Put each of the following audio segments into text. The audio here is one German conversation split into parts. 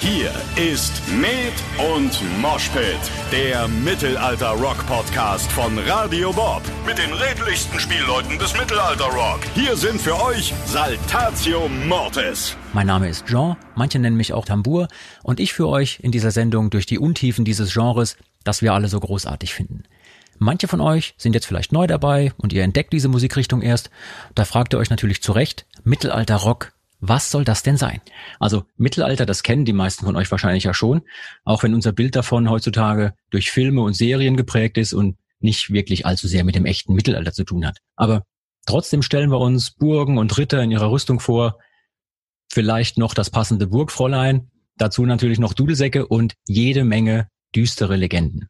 Hier ist Med und Moshpit, der Mittelalter-Rock-Podcast von Radio Bob. Mit den redlichsten Spielleuten des Mittelalter-Rock. Hier sind für euch Saltatio Mortis. Mein Name ist Jean, manche nennen mich auch Tambour, und ich führe euch in dieser Sendung durch die Untiefen dieses Genres, das wir alle so großartig finden. Manche von euch sind jetzt vielleicht neu dabei und ihr entdeckt diese Musikrichtung erst. Da fragt ihr euch natürlich zu Recht, Mittelalter Rock, was soll das denn sein? Also Mittelalter, das kennen die meisten von euch wahrscheinlich ja schon, auch wenn unser Bild davon heutzutage durch Filme und Serien geprägt ist und nicht wirklich allzu sehr mit dem echten Mittelalter zu tun hat. Aber trotzdem stellen wir uns Burgen und Ritter in ihrer Rüstung vor, vielleicht noch das passende Burgfräulein, dazu natürlich noch Dudelsäcke und jede Menge düstere Legenden.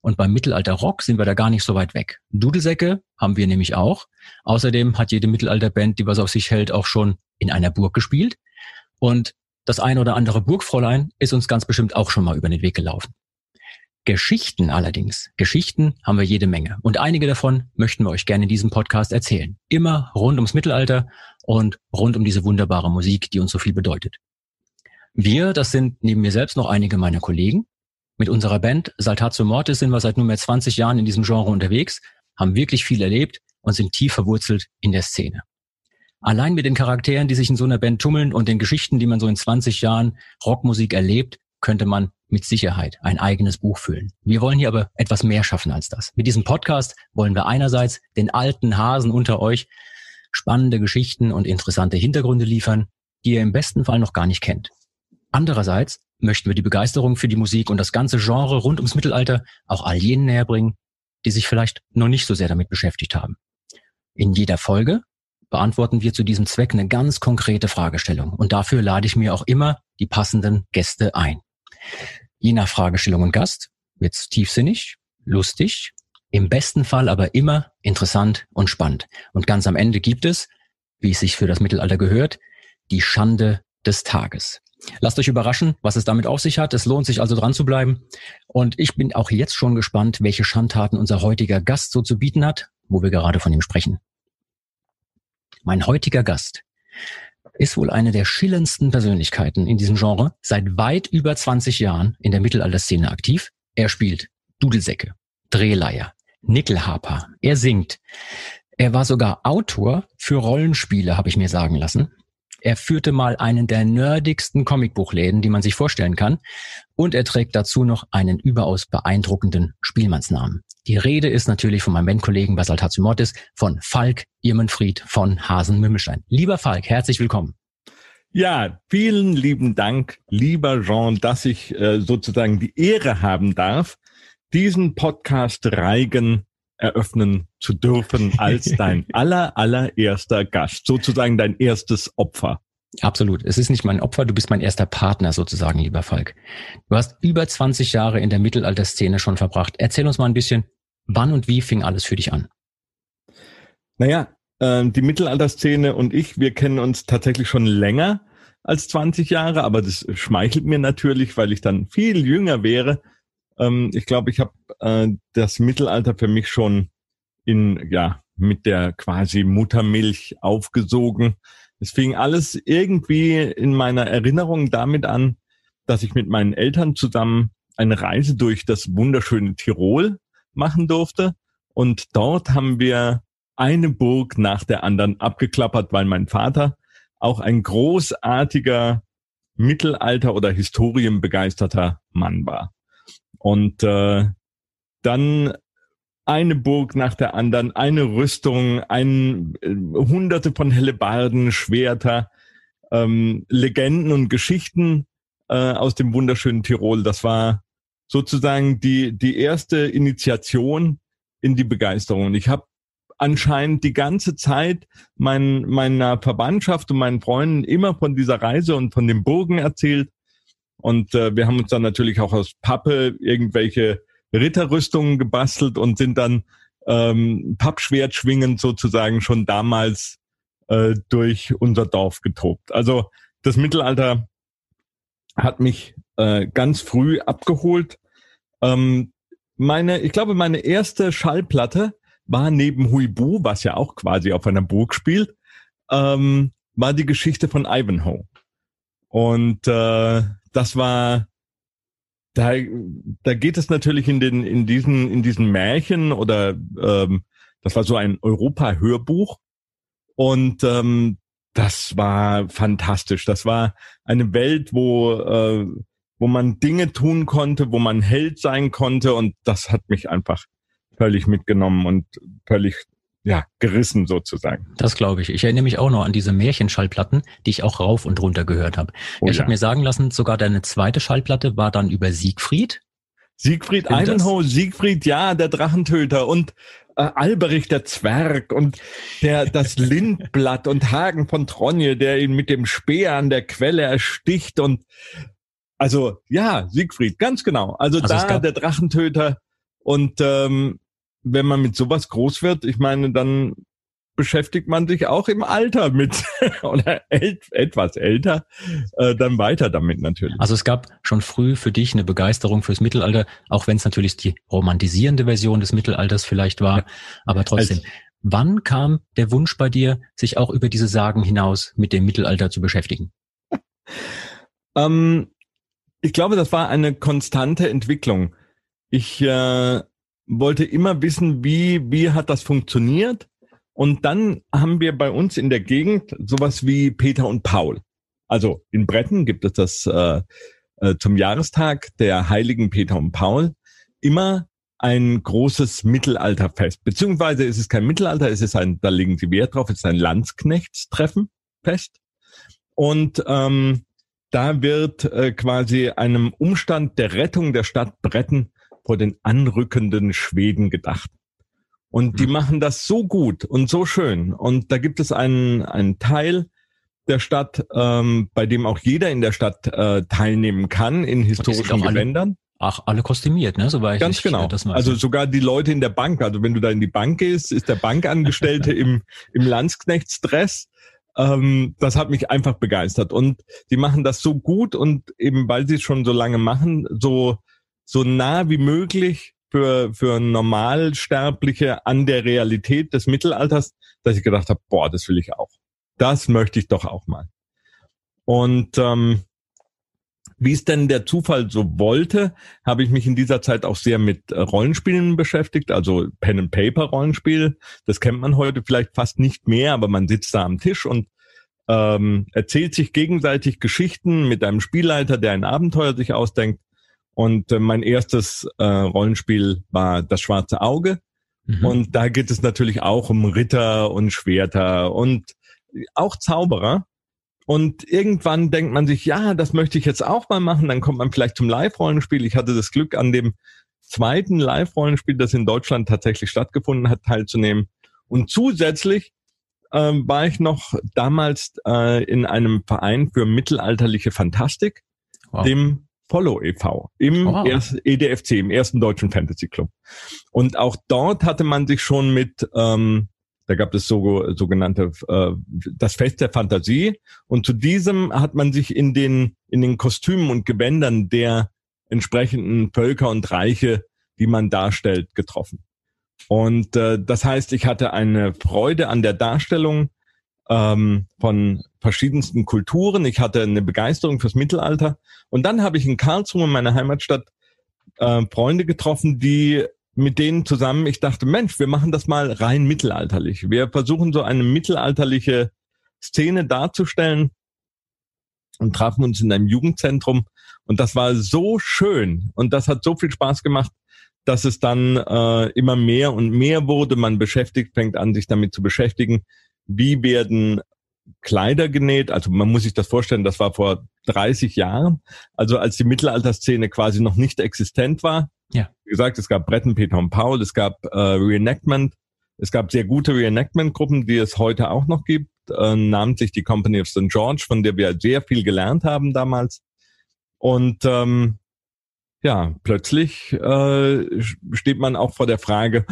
Und beim Mittelalter Rock sind wir da gar nicht so weit weg. Dudelsäcke haben wir nämlich auch. Außerdem hat jede Mittelalterband, die was auf sich hält, auch schon in einer Burg gespielt. Und das ein oder andere Burgfräulein ist uns ganz bestimmt auch schon mal über den Weg gelaufen. Geschichten allerdings, Geschichten haben wir jede Menge. Und einige davon möchten wir euch gerne in diesem Podcast erzählen. Immer rund ums Mittelalter und rund um diese wunderbare Musik, die uns so viel bedeutet. Wir, das sind neben mir selbst noch einige meiner Kollegen. Mit unserer Band Saltatio Mortis sind wir seit nunmehr 20 Jahren in diesem Genre unterwegs, haben wirklich viel erlebt und sind tief verwurzelt in der Szene. Allein mit den Charakteren, die sich in so einer Band tummeln und den Geschichten, die man so in 20 Jahren Rockmusik erlebt, könnte man mit Sicherheit ein eigenes Buch füllen. Wir wollen hier aber etwas mehr schaffen als das. Mit diesem Podcast wollen wir einerseits den alten Hasen unter euch spannende Geschichten und interessante Hintergründe liefern, die ihr im besten Fall noch gar nicht kennt. Andererseits möchten wir die Begeisterung für die Musik und das ganze Genre rund ums Mittelalter auch all jenen näher bringen, die sich vielleicht noch nicht so sehr damit beschäftigt haben. In jeder Folge beantworten wir zu diesem Zweck eine ganz konkrete Fragestellung und dafür lade ich mir auch immer die passenden Gäste ein. Je nach Fragestellung und Gast wird's tiefsinnig, lustig, im besten Fall aber immer interessant und spannend. Und ganz am Ende gibt es, wie es sich für das Mittelalter gehört, die Schande des Tages. Lasst euch überraschen, was es damit auf sich hat. Es lohnt sich also dran zu bleiben. Und ich bin auch jetzt schon gespannt, welche Schandtaten unser heutiger Gast so zu bieten hat, wo wir gerade von ihm sprechen. Mein heutiger Gast ist wohl eine der schillerndsten Persönlichkeiten in diesem Genre, seit weit über 20 Jahren in der Mittelalterszene aktiv. Er spielt Dudelsäcke, Drehleier, Nickelharper, er singt. Er war sogar Autor für Rollenspiele, habe ich mir sagen lassen. Er führte mal einen der nerdigsten Comicbuchläden, die man sich vorstellen kann. Und er trägt dazu noch einen überaus beeindruckenden Spielmannsnamen. Die Rede ist natürlich von meinem Bandkollegen Basaltatio Mortis von Falk Irmenfried von Hasen Mümmelstein. Lieber Falk, herzlich willkommen. Ja, vielen lieben Dank, lieber Jean, dass ich äh, sozusagen die Ehre haben darf, diesen Podcast Reigen eröffnen zu dürfen als dein aller, allererster Gast, sozusagen dein erstes Opfer. Absolut. Es ist nicht mein Opfer, du bist mein erster Partner sozusagen, lieber Falk. Du hast über 20 Jahre in der Mittelalterszene schon verbracht. Erzähl uns mal ein bisschen, wann und wie fing alles für dich an? Naja, äh, die Mittelalterszene und ich, wir kennen uns tatsächlich schon länger als 20 Jahre, aber das schmeichelt mir natürlich, weil ich dann viel jünger wäre. Ähm, ich glaube, ich habe äh, das Mittelalter für mich schon in, ja, mit der quasi Muttermilch aufgesogen. Es fing alles irgendwie in meiner Erinnerung damit an, dass ich mit meinen Eltern zusammen eine Reise durch das wunderschöne Tirol machen durfte. Und dort haben wir eine Burg nach der anderen abgeklappert, weil mein Vater auch ein großartiger Mittelalter- oder historienbegeisterter Mann war. Und äh, dann eine Burg nach der anderen, eine Rüstung, ein, äh, hunderte von Hellebarden, Schwerter, ähm, Legenden und Geschichten äh, aus dem wunderschönen Tirol. Das war sozusagen die, die erste Initiation in die Begeisterung. Und ich habe anscheinend die ganze Zeit mein, meiner Verwandtschaft und meinen Freunden immer von dieser Reise und von den Burgen erzählt. Und äh, wir haben uns dann natürlich auch aus Pappe irgendwelche Ritterrüstungen gebastelt und sind dann ähm, Pappschwert schwingend sozusagen schon damals äh, durch unser Dorf getobt. Also das Mittelalter hat mich äh, ganz früh abgeholt. Ähm, meine, ich glaube, meine erste Schallplatte war neben Huibu, was ja auch quasi auf einer Burg spielt, ähm, war die Geschichte von Ivanhoe. Und äh, das war, da, da geht es natürlich in den, in diesen, in diesen Märchen oder ähm, das war so ein Europa-Hörbuch und ähm, das war fantastisch. Das war eine Welt, wo äh, wo man Dinge tun konnte, wo man Held sein konnte und das hat mich einfach völlig mitgenommen und völlig ja, gerissen sozusagen. Das glaube ich. Ich erinnere mich auch noch an diese Märchenschallplatten, die ich auch rauf und runter gehört habe. Oh, ja, ich ja. habe mir sagen lassen, sogar deine zweite Schallplatte war dann über Siegfried. Siegfried Ivanhoe, Siegfried, ja, der Drachentöter und äh, Alberich der Zwerg und der das Lindblatt und Hagen von Tronje, der ihn mit dem Speer an der Quelle ersticht und also ja, Siegfried, ganz genau. Also, also da der Drachentöter und ähm, wenn man mit sowas groß wird, ich meine, dann beschäftigt man sich auch im Alter mit oder ält, etwas älter, äh, dann weiter damit natürlich. Also es gab schon früh für dich eine Begeisterung fürs Mittelalter, auch wenn es natürlich die romantisierende Version des Mittelalters vielleicht war, aber trotzdem. Als, wann kam der Wunsch bei dir, sich auch über diese Sagen hinaus mit dem Mittelalter zu beschäftigen? ähm, ich glaube, das war eine konstante Entwicklung. Ich äh, wollte immer wissen, wie, wie hat das funktioniert? Und dann haben wir bei uns in der Gegend sowas wie Peter und Paul. Also in Bretten gibt es das äh, äh, zum Jahrestag der heiligen Peter und Paul immer ein großes Mittelalterfest. Beziehungsweise ist es kein Mittelalter, es ist ein, da legen sie Wert drauf, es ist ein Landsknechtstreffen, Fest. Und ähm, da wird äh, quasi einem Umstand der Rettung der Stadt Bretten vor den anrückenden Schweden gedacht. Und die mhm. machen das so gut und so schön. Und da gibt es einen, einen Teil der Stadt, ähm, bei dem auch jeder in der Stadt äh, teilnehmen kann in historischen Gewändern. Ach, alle kostümiert, ne? So war ich Ganz genau. also sogar die Leute in der Bank. Also wenn du da in die Bank gehst, ist der Bankangestellte im, im Landsknechtsdress ähm, das hat mich einfach begeistert. Und die machen das so gut und eben weil sie es schon so lange machen, so, so nah wie möglich für, für Normalsterbliche an der Realität des Mittelalters, dass ich gedacht habe, boah, das will ich auch. Das möchte ich doch auch mal. Und ähm, wie es denn der Zufall so wollte, habe ich mich in dieser Zeit auch sehr mit Rollenspielen beschäftigt, also Pen and Paper Rollenspiel. Das kennt man heute vielleicht fast nicht mehr, aber man sitzt da am Tisch und ähm, erzählt sich gegenseitig Geschichten mit einem Spielleiter, der ein Abenteuer sich ausdenkt. Und äh, mein erstes äh, Rollenspiel war Das Schwarze Auge. Mhm. Und da geht es natürlich auch um Ritter und Schwerter und auch Zauberer. Und irgendwann denkt man sich, ja, das möchte ich jetzt auch mal machen. Dann kommt man vielleicht zum Live-Rollenspiel. Ich hatte das Glück, an dem zweiten Live-Rollenspiel, das in Deutschland tatsächlich stattgefunden hat, teilzunehmen. Und zusätzlich ähm, war ich noch damals äh, in einem Verein für mittelalterliche Fantastik, wow. dem Follow e.V. im wow. EDFC, im ersten deutschen Fantasy Club. Und auch dort hatte man sich schon mit ähm, da gab es so sogenannte äh, das Fest der Fantasie und zu diesem hat man sich in den in den Kostümen und Gewändern der entsprechenden Völker und Reiche, die man darstellt, getroffen. Und äh, das heißt, ich hatte eine Freude an der Darstellung ähm, von verschiedensten Kulturen. Ich hatte eine Begeisterung fürs Mittelalter. Und dann habe ich in Karlsruhe, meiner Heimatstadt, äh, Freunde getroffen, die mit denen zusammen, ich dachte, Mensch, wir machen das mal rein mittelalterlich. Wir versuchen so eine mittelalterliche Szene darzustellen und trafen uns in einem Jugendzentrum. Und das war so schön und das hat so viel Spaß gemacht, dass es dann äh, immer mehr und mehr wurde. Man beschäftigt, fängt an, sich damit zu beschäftigen, wie werden Kleider genäht. Also man muss sich das vorstellen, das war vor 30 Jahren, also als die Mittelalterszene quasi noch nicht existent war. Ja. Wie gesagt, es gab Bretten, Peter und Paul, es gab äh, Reenactment, es gab sehr gute Reenactment-Gruppen, die es heute auch noch gibt, äh, namentlich die Company of St. George, von der wir sehr viel gelernt haben damals. Und ähm, ja, plötzlich äh, steht man auch vor der Frage,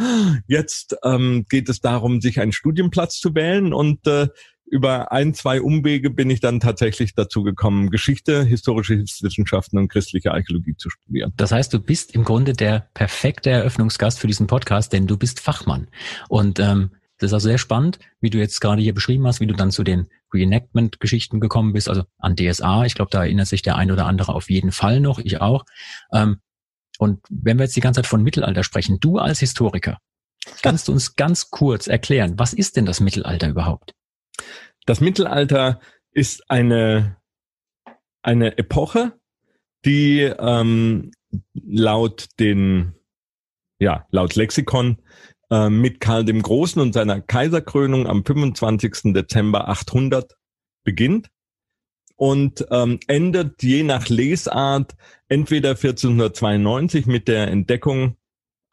jetzt ähm, geht es darum, sich einen Studienplatz zu wählen und äh, über ein, zwei Umwege bin ich dann tatsächlich dazu gekommen, Geschichte, historische Hilfswissenschaften und christliche Archäologie zu studieren. Das heißt, du bist im Grunde der perfekte Eröffnungsgast für diesen Podcast, denn du bist Fachmann. Und ähm, das ist also sehr spannend, wie du jetzt gerade hier beschrieben hast, wie du dann zu den Reenactment-Geschichten gekommen bist, also an DSA. Ich glaube, da erinnert sich der ein oder andere auf jeden Fall noch, ich auch. Ähm, und wenn wir jetzt die ganze Zeit von Mittelalter sprechen, du als Historiker, kannst du uns ganz kurz erklären, was ist denn das Mittelalter überhaupt? Das Mittelalter ist eine, eine Epoche, die ähm, laut den, ja, laut Lexikon äh, mit Karl dem Großen und seiner Kaiserkrönung am 25. Dezember 800 beginnt und ähm, endet je nach Lesart entweder 1492 mit der Entdeckung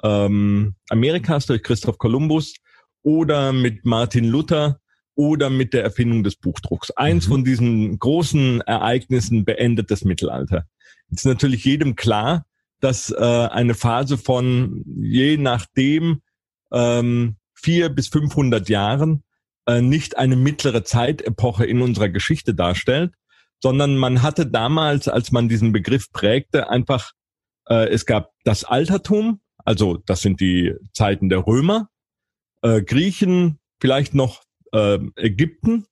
ähm, Amerikas durch Christoph Kolumbus oder mit Martin Luther oder mit der Erfindung des Buchdrucks. Eins mhm. von diesen großen Ereignissen beendet das Mittelalter. Jetzt ist natürlich jedem klar, dass äh, eine Phase von je nachdem ähm, vier bis 500 Jahren äh, nicht eine mittlere Zeitepoche in unserer Geschichte darstellt, sondern man hatte damals, als man diesen Begriff prägte, einfach, äh, es gab das Altertum, also das sind die Zeiten der Römer, äh, Griechen, vielleicht noch äh, Ägypten,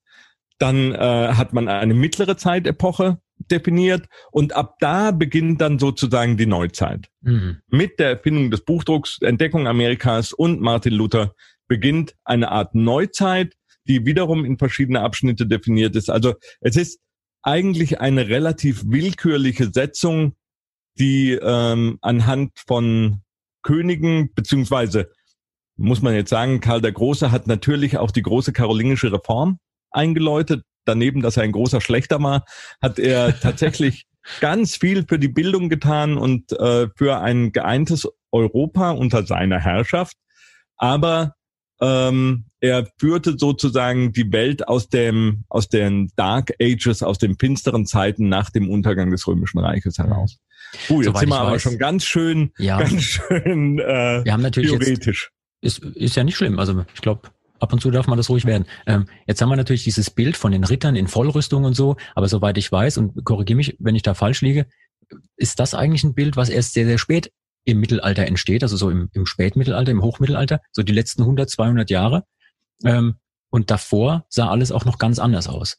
dann äh, hat man eine mittlere Zeitepoche definiert und ab da beginnt dann sozusagen die Neuzeit. Mhm. Mit der Erfindung des Buchdrucks, Entdeckung Amerikas und Martin Luther beginnt eine Art Neuzeit, die wiederum in verschiedene Abschnitte definiert ist. Also es ist eigentlich eine relativ willkürliche Setzung, die ähm, anhand von Königen, beziehungsweise muss man jetzt sagen, Karl der Große hat natürlich auch die große karolingische Reform eingeläutet. Daneben, dass er ein großer Schlechter war, hat er tatsächlich ganz viel für die Bildung getan und äh, für ein geeintes Europa unter seiner Herrschaft. Aber ähm, er führte sozusagen die Welt aus dem aus den Dark Ages, aus den finsteren Zeiten nach dem Untergang des Römischen Reiches heraus. Uh, jetzt Soweit sind wir aber weiß, schon ganz schön, ja, ganz schön äh, wir haben natürlich theoretisch. Jetzt, ist, ist ja nicht schlimm. Also ich glaube, ab und zu darf man das ruhig werden. Ähm, jetzt haben wir natürlich dieses Bild von den Rittern in Vollrüstung und so, aber soweit ich weiß, und korrigiere mich, wenn ich da falsch liege, ist das eigentlich ein Bild, was erst sehr, sehr spät im Mittelalter entsteht, also so im, im Spätmittelalter, im Hochmittelalter, so die letzten 100, 200 Jahre. Ähm, und davor sah alles auch noch ganz anders aus.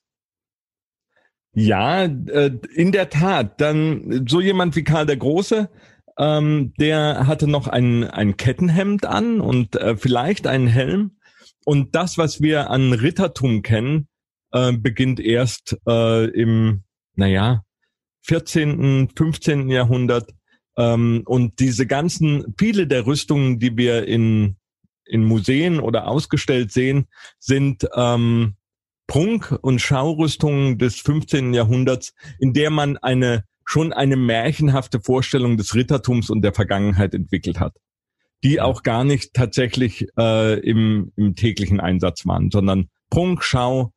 Ja, äh, in der Tat. Dann so jemand wie Karl der Große, ähm, der hatte noch ein, ein Kettenhemd an und äh, vielleicht einen Helm. Und das, was wir an Rittertum kennen, äh, beginnt erst äh, im, naja, 14., 15. Jahrhundert ähm, und diese ganzen, viele der Rüstungen, die wir in, in Museen oder ausgestellt sehen, sind ähm, Prunk- und Schaurüstungen des 15. Jahrhunderts, in der man eine schon eine märchenhafte Vorstellung des Rittertums und der Vergangenheit entwickelt hat, die auch gar nicht tatsächlich äh, im, im täglichen Einsatz waren, sondern Prunk, Schau,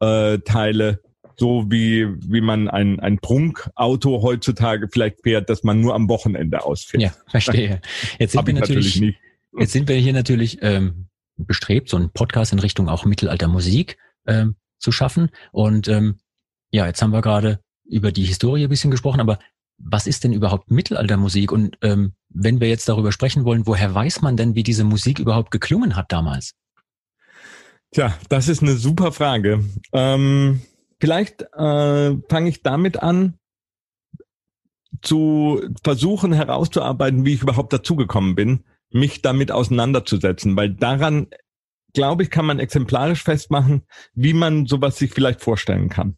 äh, Teile, so wie, wie man ein, ein Prunkauto heutzutage vielleicht fährt, dass man nur am Wochenende ausfährt. Ja, verstehe. Jetzt sind wir natürlich, natürlich jetzt sind wir hier natürlich ähm, bestrebt, so einen Podcast in Richtung auch Mittelaltermusik ähm, zu schaffen. Und ähm, ja, jetzt haben wir gerade über die Historie ein bisschen gesprochen, aber was ist denn überhaupt Mittelaltermusik? Und ähm, wenn wir jetzt darüber sprechen wollen, woher weiß man denn, wie diese Musik überhaupt geklungen hat damals? Tja, das ist eine super Frage. Ähm, vielleicht äh, fange ich damit an, zu versuchen herauszuarbeiten, wie ich überhaupt dazugekommen bin, mich damit auseinanderzusetzen, weil daran, glaube ich, kann man exemplarisch festmachen, wie man sowas sich vielleicht vorstellen kann.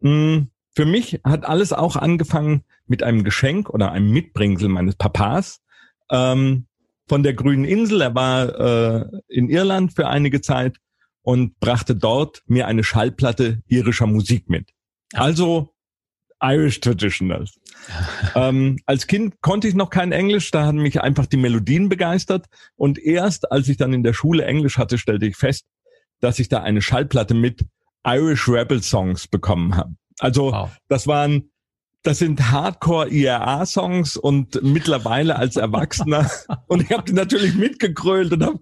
Hm, für mich hat alles auch angefangen mit einem Geschenk oder einem Mitbringsel meines Papas ähm, von der Grünen Insel. Er war äh, in Irland für einige Zeit und brachte dort mir eine Schallplatte irischer Musik mit. Also Irish Traditionals. ähm, als Kind konnte ich noch kein Englisch, da hatten mich einfach die Melodien begeistert. Und erst als ich dann in der Schule Englisch hatte, stellte ich fest, dass ich da eine Schallplatte mit Irish Rebel Songs bekommen habe. Also wow. das waren das sind Hardcore-IRA-Songs und mittlerweile als Erwachsener. und ich habe die natürlich mitgekrölt und habe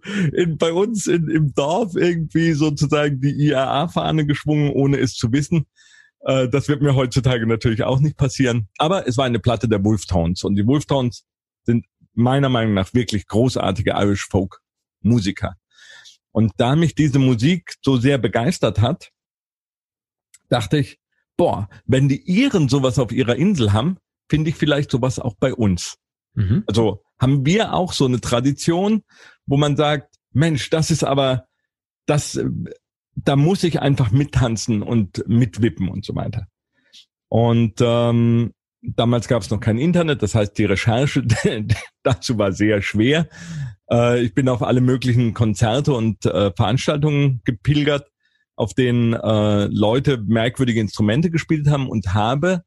bei uns in, im Dorf irgendwie sozusagen die IRA-Fahne geschwungen, ohne es zu wissen. Äh, das wird mir heutzutage natürlich auch nicht passieren. Aber es war eine Platte der Wolftones. Und die Wolftones sind meiner Meinung nach wirklich großartige Irish Folk Musiker. Und da mich diese Musik so sehr begeistert hat, dachte ich, boah, wenn die Iren sowas auf ihrer Insel haben, finde ich vielleicht sowas auch bei uns. Mhm. Also haben wir auch so eine Tradition, wo man sagt, Mensch, das ist aber, das, da muss ich einfach mittanzen und mitwippen und so weiter. Und ähm, damals gab es noch kein Internet, das heißt, die Recherche dazu war sehr schwer. Äh, ich bin auf alle möglichen Konzerte und äh, Veranstaltungen gepilgert, auf denen äh, Leute merkwürdige Instrumente gespielt haben und habe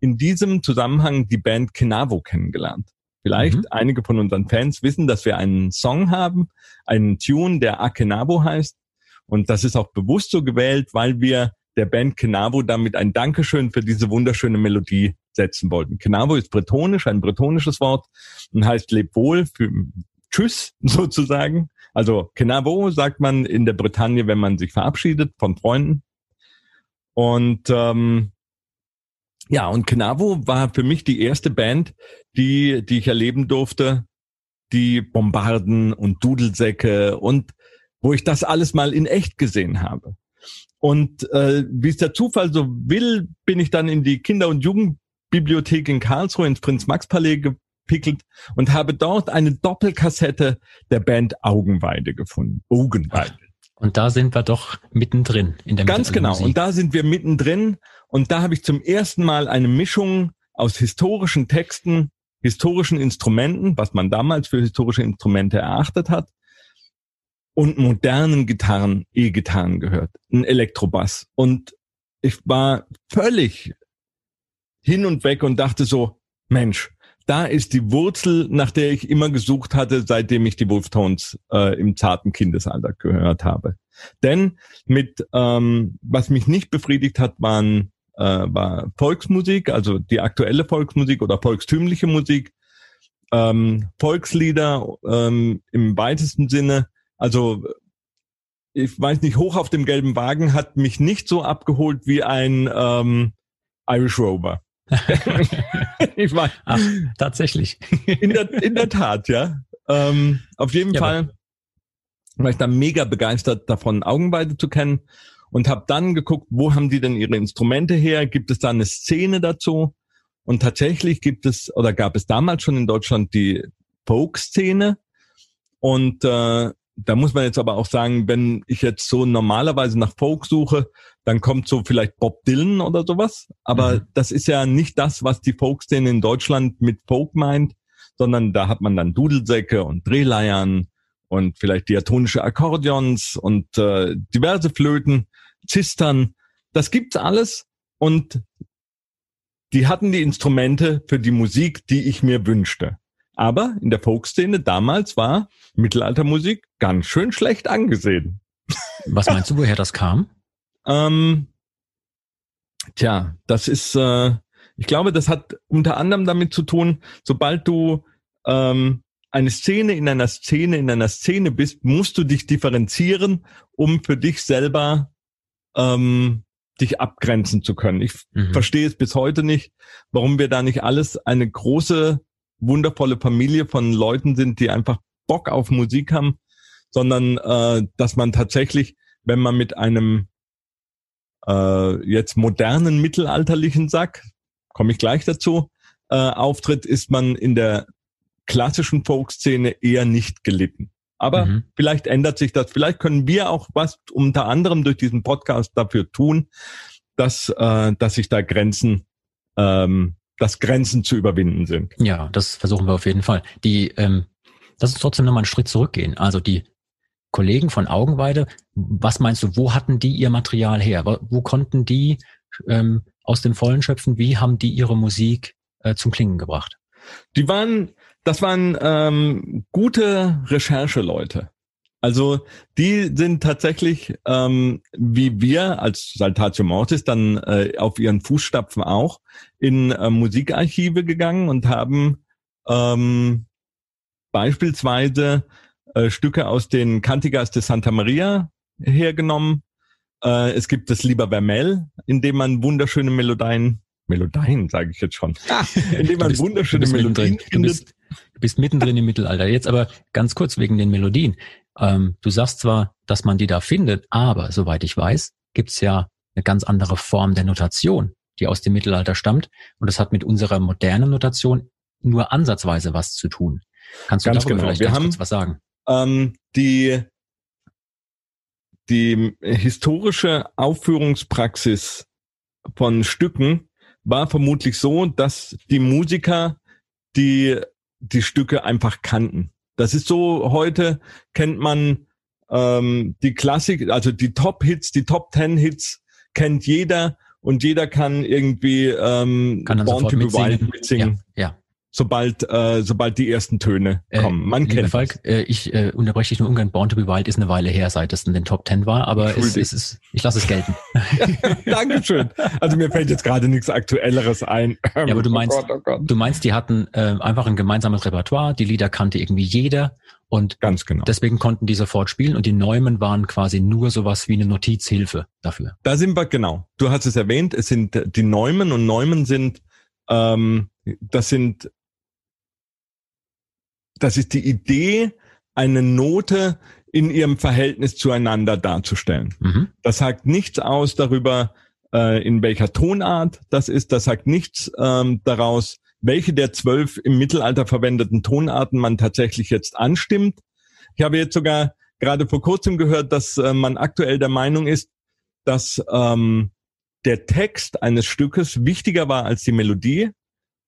in diesem Zusammenhang die Band Kenavo kennengelernt. Vielleicht mhm. einige von unseren Fans wissen, dass wir einen Song haben, einen Tune, der Akenabo heißt. Und das ist auch bewusst so gewählt, weil wir der Band Kenavo damit ein Dankeschön für diese wunderschöne Melodie setzen wollten. Kenavo ist bretonisch, ein bretonisches Wort und heißt leb wohl für Tschüss sozusagen. Also Kenavo sagt man in der Bretagne, wenn man sich verabschiedet von Freunden. Und ähm, ja, und Kenavo war für mich die erste Band, die, die ich erleben durfte, die Bombarden und Dudelsäcke und wo ich das alles mal in echt gesehen habe. Und äh, wie es der Zufall so will, bin ich dann in die Kinder- und Jugendbibliothek in Karlsruhe ins Prinz-Max-Palais gepickelt und habe dort eine Doppelkassette der Band Augenweide gefunden. Augenweide. Und da sind wir doch mittendrin in der Ganz genau. Musik. Und da sind wir mittendrin. Und da habe ich zum ersten Mal eine Mischung aus historischen Texten, historischen Instrumenten, was man damals für historische Instrumente erachtet hat, und modernen Gitarren, E-Gitarren gehört, ein Elektrobass. Und ich war völlig hin und weg und dachte so, Mensch, da ist die Wurzel, nach der ich immer gesucht hatte, seitdem ich die Wolftones äh, im zarten Kindesalter gehört habe. Denn mit, ähm, was mich nicht befriedigt hat, waren äh, war Volksmusik, also die aktuelle Volksmusik oder volkstümliche Musik, ähm, Volkslieder ähm, im weitesten Sinne. Also ich weiß nicht, hoch auf dem gelben Wagen hat mich nicht so abgeholt wie ein ähm, Irish Rover. ich meine, Ach, tatsächlich. in, der, in der Tat, ja. Ähm, auf jeden ja, Fall war ich da mega begeistert davon, Augenweide zu kennen und habe dann geguckt, wo haben die denn ihre Instrumente her? Gibt es da eine Szene dazu? Und tatsächlich gibt es oder gab es damals schon in Deutschland die Folk-Szene und äh, da muss man jetzt aber auch sagen, wenn ich jetzt so normalerweise nach Folk suche, dann kommt so vielleicht Bob Dylan oder sowas. Aber mhm. das ist ja nicht das, was die Folk-Szene in Deutschland mit Folk meint, sondern da hat man dann Dudelsäcke und Drehleiern und vielleicht diatonische Akkordeons und äh, diverse Flöten, Zistern. Das gibt's alles und die hatten die Instrumente für die Musik, die ich mir wünschte. Aber in der Folkszene damals war Mittelaltermusik ganz schön schlecht angesehen. Was meinst du, woher das kam? ähm, tja, das ist, äh, ich glaube, das hat unter anderem damit zu tun, sobald du ähm, eine Szene in einer Szene in einer Szene bist, musst du dich differenzieren, um für dich selber ähm, dich abgrenzen zu können. Ich mhm. verstehe es bis heute nicht, warum wir da nicht alles eine große wundervolle Familie von Leuten sind, die einfach Bock auf Musik haben, sondern äh, dass man tatsächlich, wenn man mit einem äh, jetzt modernen mittelalterlichen Sack, komme ich gleich dazu, äh, auftritt, ist man in der klassischen Folkszene eher nicht gelitten. Aber mhm. vielleicht ändert sich das. Vielleicht können wir auch was unter anderem durch diesen Podcast dafür tun, dass, äh, dass sich da Grenzen ähm, dass Grenzen zu überwinden sind. Ja, das versuchen wir auf jeden Fall. Die, ähm, lass uns trotzdem nochmal einen Schritt zurückgehen. Also die Kollegen von Augenweide, was meinst du, wo hatten die ihr Material her? Wo konnten die ähm, aus dem Vollen schöpfen? Wie haben die ihre Musik äh, zum Klingen gebracht? Die waren, das waren ähm, gute Rechercheleute. Also die sind tatsächlich, ähm, wie wir als Saltatio Mortis, dann äh, auf ihren Fußstapfen auch in äh, Musikarchive gegangen und haben ähm, beispielsweise äh, Stücke aus den Cantigas de Santa Maria hergenommen. Äh, es gibt das Lieber Vermel, in dem man wunderschöne Melodien, Melodien sage ich jetzt schon, in dem man bist, wunderschöne Melodien findet. Du bist mittendrin im Mittelalter. Jetzt aber ganz kurz wegen den Melodien. Ähm, du sagst zwar, dass man die da findet, aber soweit ich weiß, gibt's ja eine ganz andere Form der Notation, die aus dem Mittelalter stammt. Und das hat mit unserer modernen Notation nur ansatzweise was zu tun. Kannst du Ganz darüber genau. vielleicht Wir ganz haben- kurz was sagen? Ähm, die, die historische Aufführungspraxis von Stücken war vermutlich so, dass die Musiker die, die Stücke einfach kannten. Das ist so, heute kennt man ähm, die Klassik, also die Top-Hits, die Top-Ten-Hits kennt jeder und jeder kann irgendwie ähm, Kann sofort to be Wild mitsingen. mitsingen, Ja, ja. Sobald, äh, sobald die ersten Töne Äh, kommen. Man lieber kennt Falk, äh, ich äh, unterbreche dich nur ungern. Born to be Wild ist eine Weile her, seit es in den Top Ten war, aber es, es ist, ich lasse es gelten. Dankeschön. Also mir fällt jetzt gerade nichts Aktuelleres ein. Ja, aber du Oh meinst, Gott, oh Gott. du meinst, die hatten äh, einfach ein gemeinsames Repertoire, die Lieder kannte irgendwie jeder und Ganz genau. deswegen konnten die sofort spielen und die Neumen waren quasi nur sowas wie eine Notizhilfe dafür. Da sind wir genau. Du hast es erwähnt. Es sind die Neumen und Neumen sind, ähm, das sind, das ist die Idee, eine Note in ihrem Verhältnis zueinander darzustellen. Mhm. Das sagt nichts aus darüber, äh, in welcher Tonart das ist. Das sagt nichts ähm, daraus, welche der zwölf im Mittelalter verwendeten Tonarten man tatsächlich jetzt anstimmt. Ich habe jetzt sogar gerade vor kurzem gehört, dass äh, man aktuell der Meinung ist, dass ähm, der Text eines Stückes wichtiger war als die Melodie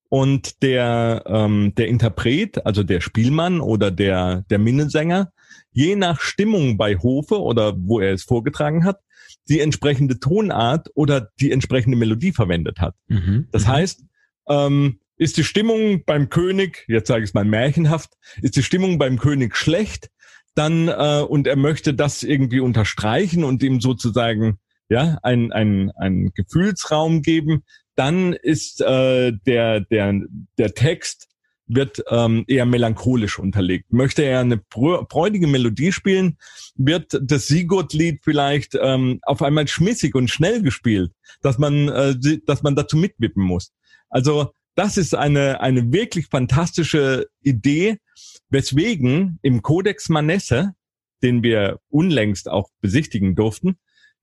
und der ähm, der Interpret, also der Spielmann oder der der Minnesänger, je nach Stimmung bei Hofe oder wo er es vorgetragen hat, die entsprechende Tonart oder die entsprechende Melodie verwendet hat. Mhm. Das mhm. heißt, ähm, ist die Stimmung beim König, jetzt sage ich es mal märchenhaft, ist die Stimmung beim König schlecht, dann äh, und er möchte das irgendwie unterstreichen und ihm sozusagen ja ein ein ein Gefühlsraum geben, dann ist äh, der der der Text wird ähm, eher melancholisch unterlegt. Möchte er eine freu- freudige Melodie spielen, wird das Sigurd-Lied vielleicht ähm, auf einmal schmissig und schnell gespielt, dass man, äh, dass man dazu mitwippen muss. Also das ist eine, eine wirklich fantastische Idee, weswegen im Codex Manesse, den wir unlängst auch besichtigen durften,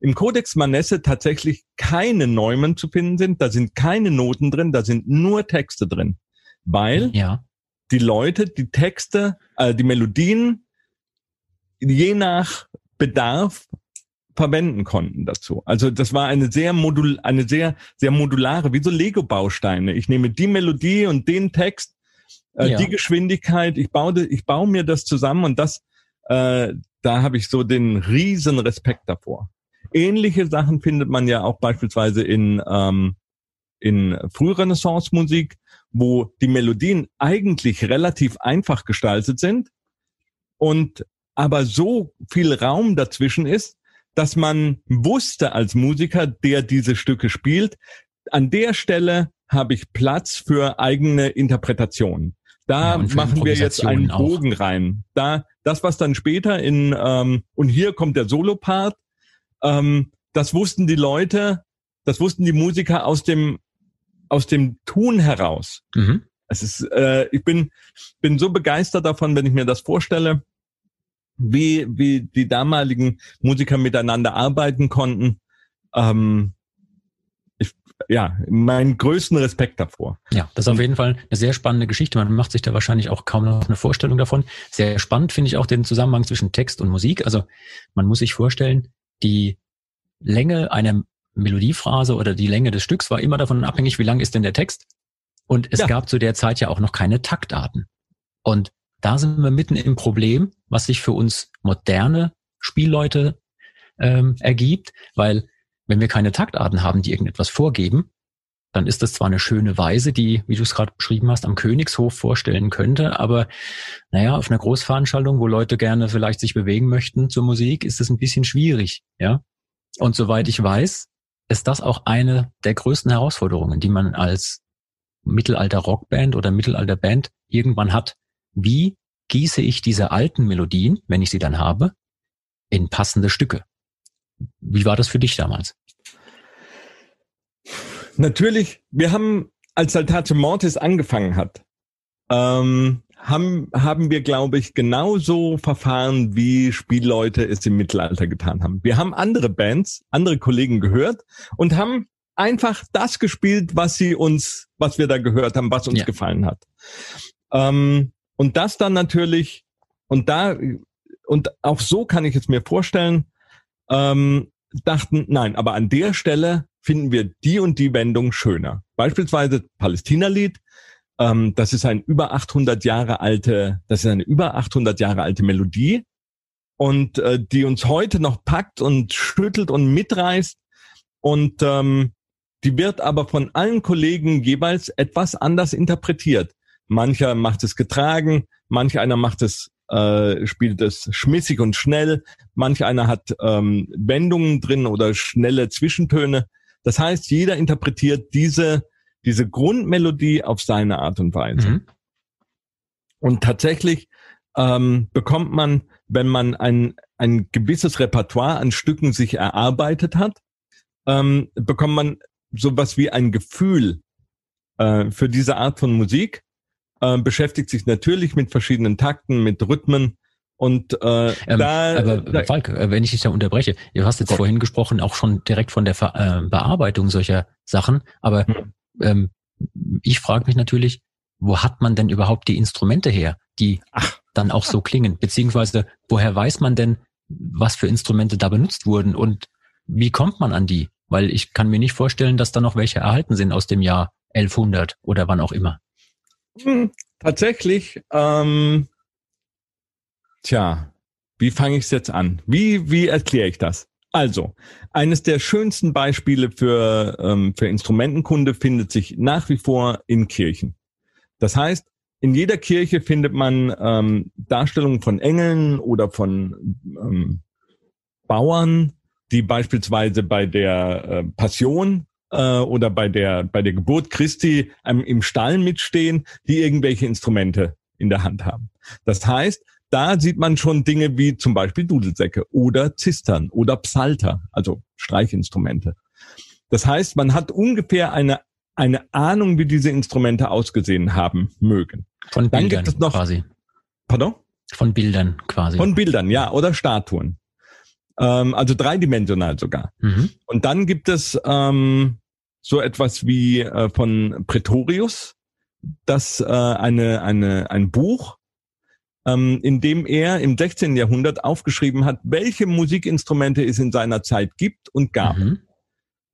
im Codex Manesse tatsächlich keine Neumen zu finden sind, da sind keine Noten drin, da sind nur Texte drin. Weil Ja. die Leute die Texte, äh, die Melodien je nach Bedarf verwenden konnten dazu. Also das war eine sehr modul, eine sehr sehr modulare, wie so Lego-Bausteine. Ich nehme die Melodie und den Text, äh, Ja. die Geschwindigkeit. Ich baue, ich baue mir das zusammen und das, äh, da habe ich so den riesen Respekt davor. Ähnliche Sachen findet man ja auch beispielsweise in ähm, in Frührenaissance-Musik, wo die Melodien eigentlich relativ einfach gestaltet sind und aber so viel Raum dazwischen ist, dass man wusste als Musiker, der diese Stücke spielt, an der Stelle habe ich Platz für eigene Interpretationen. Da Ja, machen wir jetzt einen Improvisationen auch. Bogen rein. Da das, was dann später in ähm, und hier kommt der Solopart, ähm, das wussten die Leute, das wussten die Musiker aus dem aus dem Tun heraus. Mhm. Es ist, äh, ich bin, bin so begeistert davon, wenn ich mir das vorstelle, wie, wie die damaligen Musiker miteinander arbeiten konnten. Ähm, ich, ja, meinen größten Respekt davor. Ja, das ist auf jeden Fall eine sehr spannende Geschichte. Man macht sich da wahrscheinlich auch kaum noch eine Vorstellung davon. Sehr spannend finde ich auch den Zusammenhang zwischen Text und Musik. Also man muss sich vorstellen, die Länge einer Melodiephrase oder die Länge des Stücks war immer davon abhängig, wie lang ist denn der Text. Und es Ja. gab zu der Zeit ja auch noch keine Taktarten. Und da sind wir mitten im Problem, was sich für uns moderne Spielleute ähm, ergibt, weil wenn wir keine Taktarten haben, die irgendetwas vorgeben, dann ist das zwar eine schöne Weise, die, wie du es gerade beschrieben hast, am Königshof vorstellen könnte, aber naja, auf einer Großveranstaltung, wo Leute gerne vielleicht sich bewegen möchten zur Musik, ist es ein bisschen schwierig, ja. Und soweit ich weiß, ist das auch eine der größten Herausforderungen, die man als Mittelalter-Rockband oder Mittelalter-Band irgendwann hat. Wie gieße ich diese alten Melodien, wenn ich sie dann habe, in passende Stücke? Wie war das für dich damals? Natürlich, wir haben, als Saltatio Mortis angefangen hat, ähm, haben, haben wir, glaube ich, genauso verfahren, wie Spielleute es im Mittelalter getan haben. Wir haben andere Bands, andere Kollegen gehört und haben einfach das gespielt, was sie uns, was wir da gehört haben, was uns ja. gefallen hat. Ähm, und das dann natürlich, und da, und auch so kann ich es mir vorstellen, ähm, dachten, nein, aber an der Stelle finden wir die und die Wendung schöner. Beispielsweise Palästina-Lied, ähm, das ist ein über 800 Jahre alte, das ist eine über 800 Jahre alte Melodie und äh, die uns heute noch packt und schüttelt und mitreißt und ähm, die wird aber von allen Kollegen jeweils etwas anders interpretiert. Mancher macht es getragen, manch einer macht es, äh, spielt es schmissig und schnell, manch einer hat ähm, Wendungen drin oder schnelle Zwischentöne. Das heißt, jeder interpretiert diese, diese Grundmelodie auf seine Art und Weise. Mhm. Und tatsächlich ähm, bekommt man, wenn man ein, ein gewisses Repertoire an Stücken sich erarbeitet hat, ähm, bekommt man sowas wie ein Gefühl äh, für diese Art von Musik, äh, beschäftigt sich natürlich mit verschiedenen Takten, mit Rhythmen und äh, ähm, da, aber da, Falk, äh, wenn ich dich da unterbreche, du hast jetzt Gott. vorhin gesprochen, auch schon direkt von der Ver äh, Bearbeitung solcher Sachen, aber hm. ähm, ich frage mich natürlich, wo hat man denn überhaupt die Instrumente her, die Ach. dann auch so klingen? Beziehungsweise woher weiß man denn, was für Instrumente da benutzt wurden und wie kommt man an die? Weil ich kann mir nicht vorstellen, dass da noch welche erhalten sind aus dem Jahr 1100 oder wann auch immer. Hm, tatsächlich, ähm, tja, wie fange ich es jetzt an? Wie, wie erkläre ich das? Also, eines der schönsten Beispiele für, ähm, für Instrumentenkunde findet sich nach wie vor in Kirchen. Das heißt, in jeder Kirche findet man ähm, Darstellungen von Engeln oder von ähm, Bauern, die beispielsweise bei der äh, Passion äh, oder bei der, bei der Geburt Christi ähm, im Stall mitstehen, die irgendwelche Instrumente in der Hand haben. Das heißt, da sieht man schon Dinge wie zum Beispiel Dudelsäcke oder Zistern oder Psalter, also Streichinstrumente. Das heißt, man hat ungefähr eine, eine Ahnung, wie diese Instrumente ausgesehen haben mögen. Von Bildern Dann gibt es noch, quasi. Pardon? Von Bildern quasi. Von Bildern, ja, oder Statuen. Ähm, also dreidimensional sogar. Mhm. Und dann gibt es ähm, so etwas wie äh, von Pretorius, das äh, eine, eine, ein Buch, ähm, in dem er im 16. Jahrhundert aufgeschrieben hat, welche Musikinstrumente es in seiner Zeit gibt und gab. Mhm.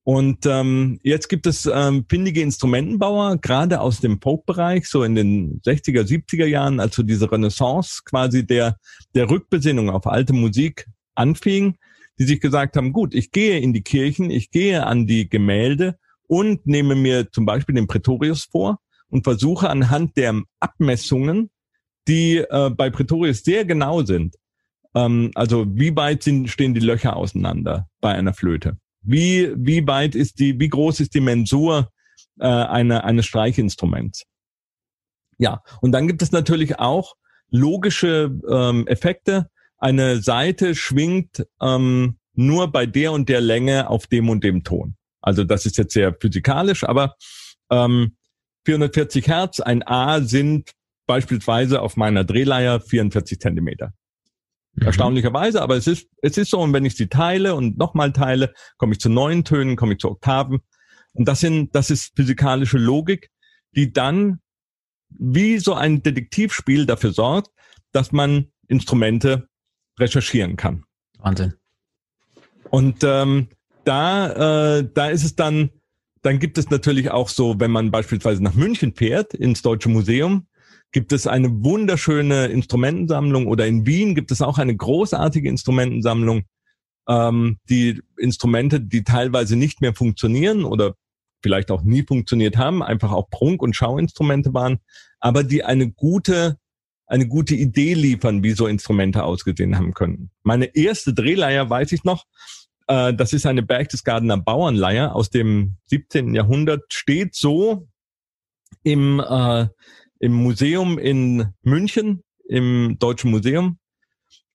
Und ähm, jetzt gibt es ähm, findige Instrumentenbauer, gerade aus dem Folk-Bereich, so in den 60er, 70er Jahren, also diese Renaissance quasi der, der Rückbesinnung auf alte Musik anfing, die sich gesagt haben, gut, ich gehe in die Kirchen, ich gehe an die Gemälde und nehme mir zum Beispiel den Pretorius vor und versuche anhand der Abmessungen die äh, bei Pretorius sehr genau sind. Ähm, also wie weit sind, stehen die Löcher auseinander bei einer Flöte? Wie, wie weit ist die, wie groß ist die Mensur äh, eine, eines Streichinstruments? Ja, und dann gibt es natürlich auch logische ähm, Effekte. Eine Seite schwingt ähm, nur bei der und der Länge auf dem und dem Ton. Also das ist jetzt sehr physikalisch, aber ähm, 440 Hertz, ein A sind beispielsweise auf meiner Drehleier 44 Zentimeter. Mhm. Erstaunlicherweise, aber es ist, es ist so, und wenn ich sie teile und nochmal teile, komme ich zu neun Tönen, komme ich zu Oktaven. Und das sind, das ist physikalische Logik, die dann wie so ein Detektivspiel dafür sorgt, dass man Instrumente recherchieren kann. Wahnsinn. Und ähm, da, äh, da ist es dann, dann gibt es natürlich auch so, wenn man beispielsweise nach München fährt, ins Deutsche Museum, gibt es eine wunderschöne Instrumentensammlung oder in Wien gibt es auch eine großartige Instrumentensammlung. Ähm, die Instrumente, die teilweise nicht mehr funktionieren oder vielleicht auch nie funktioniert haben, einfach auch Prunk- und Schauinstrumente waren, aber die eine gute, eine gute Idee liefern, wie so Instrumente ausgesehen haben können. Meine erste Drehleier weiß ich noch, äh, das ist eine Berchtesgadener Bauernleier aus dem 17. Jahrhundert, steht so im, äh, im Museum in München, im Deutschen Museum.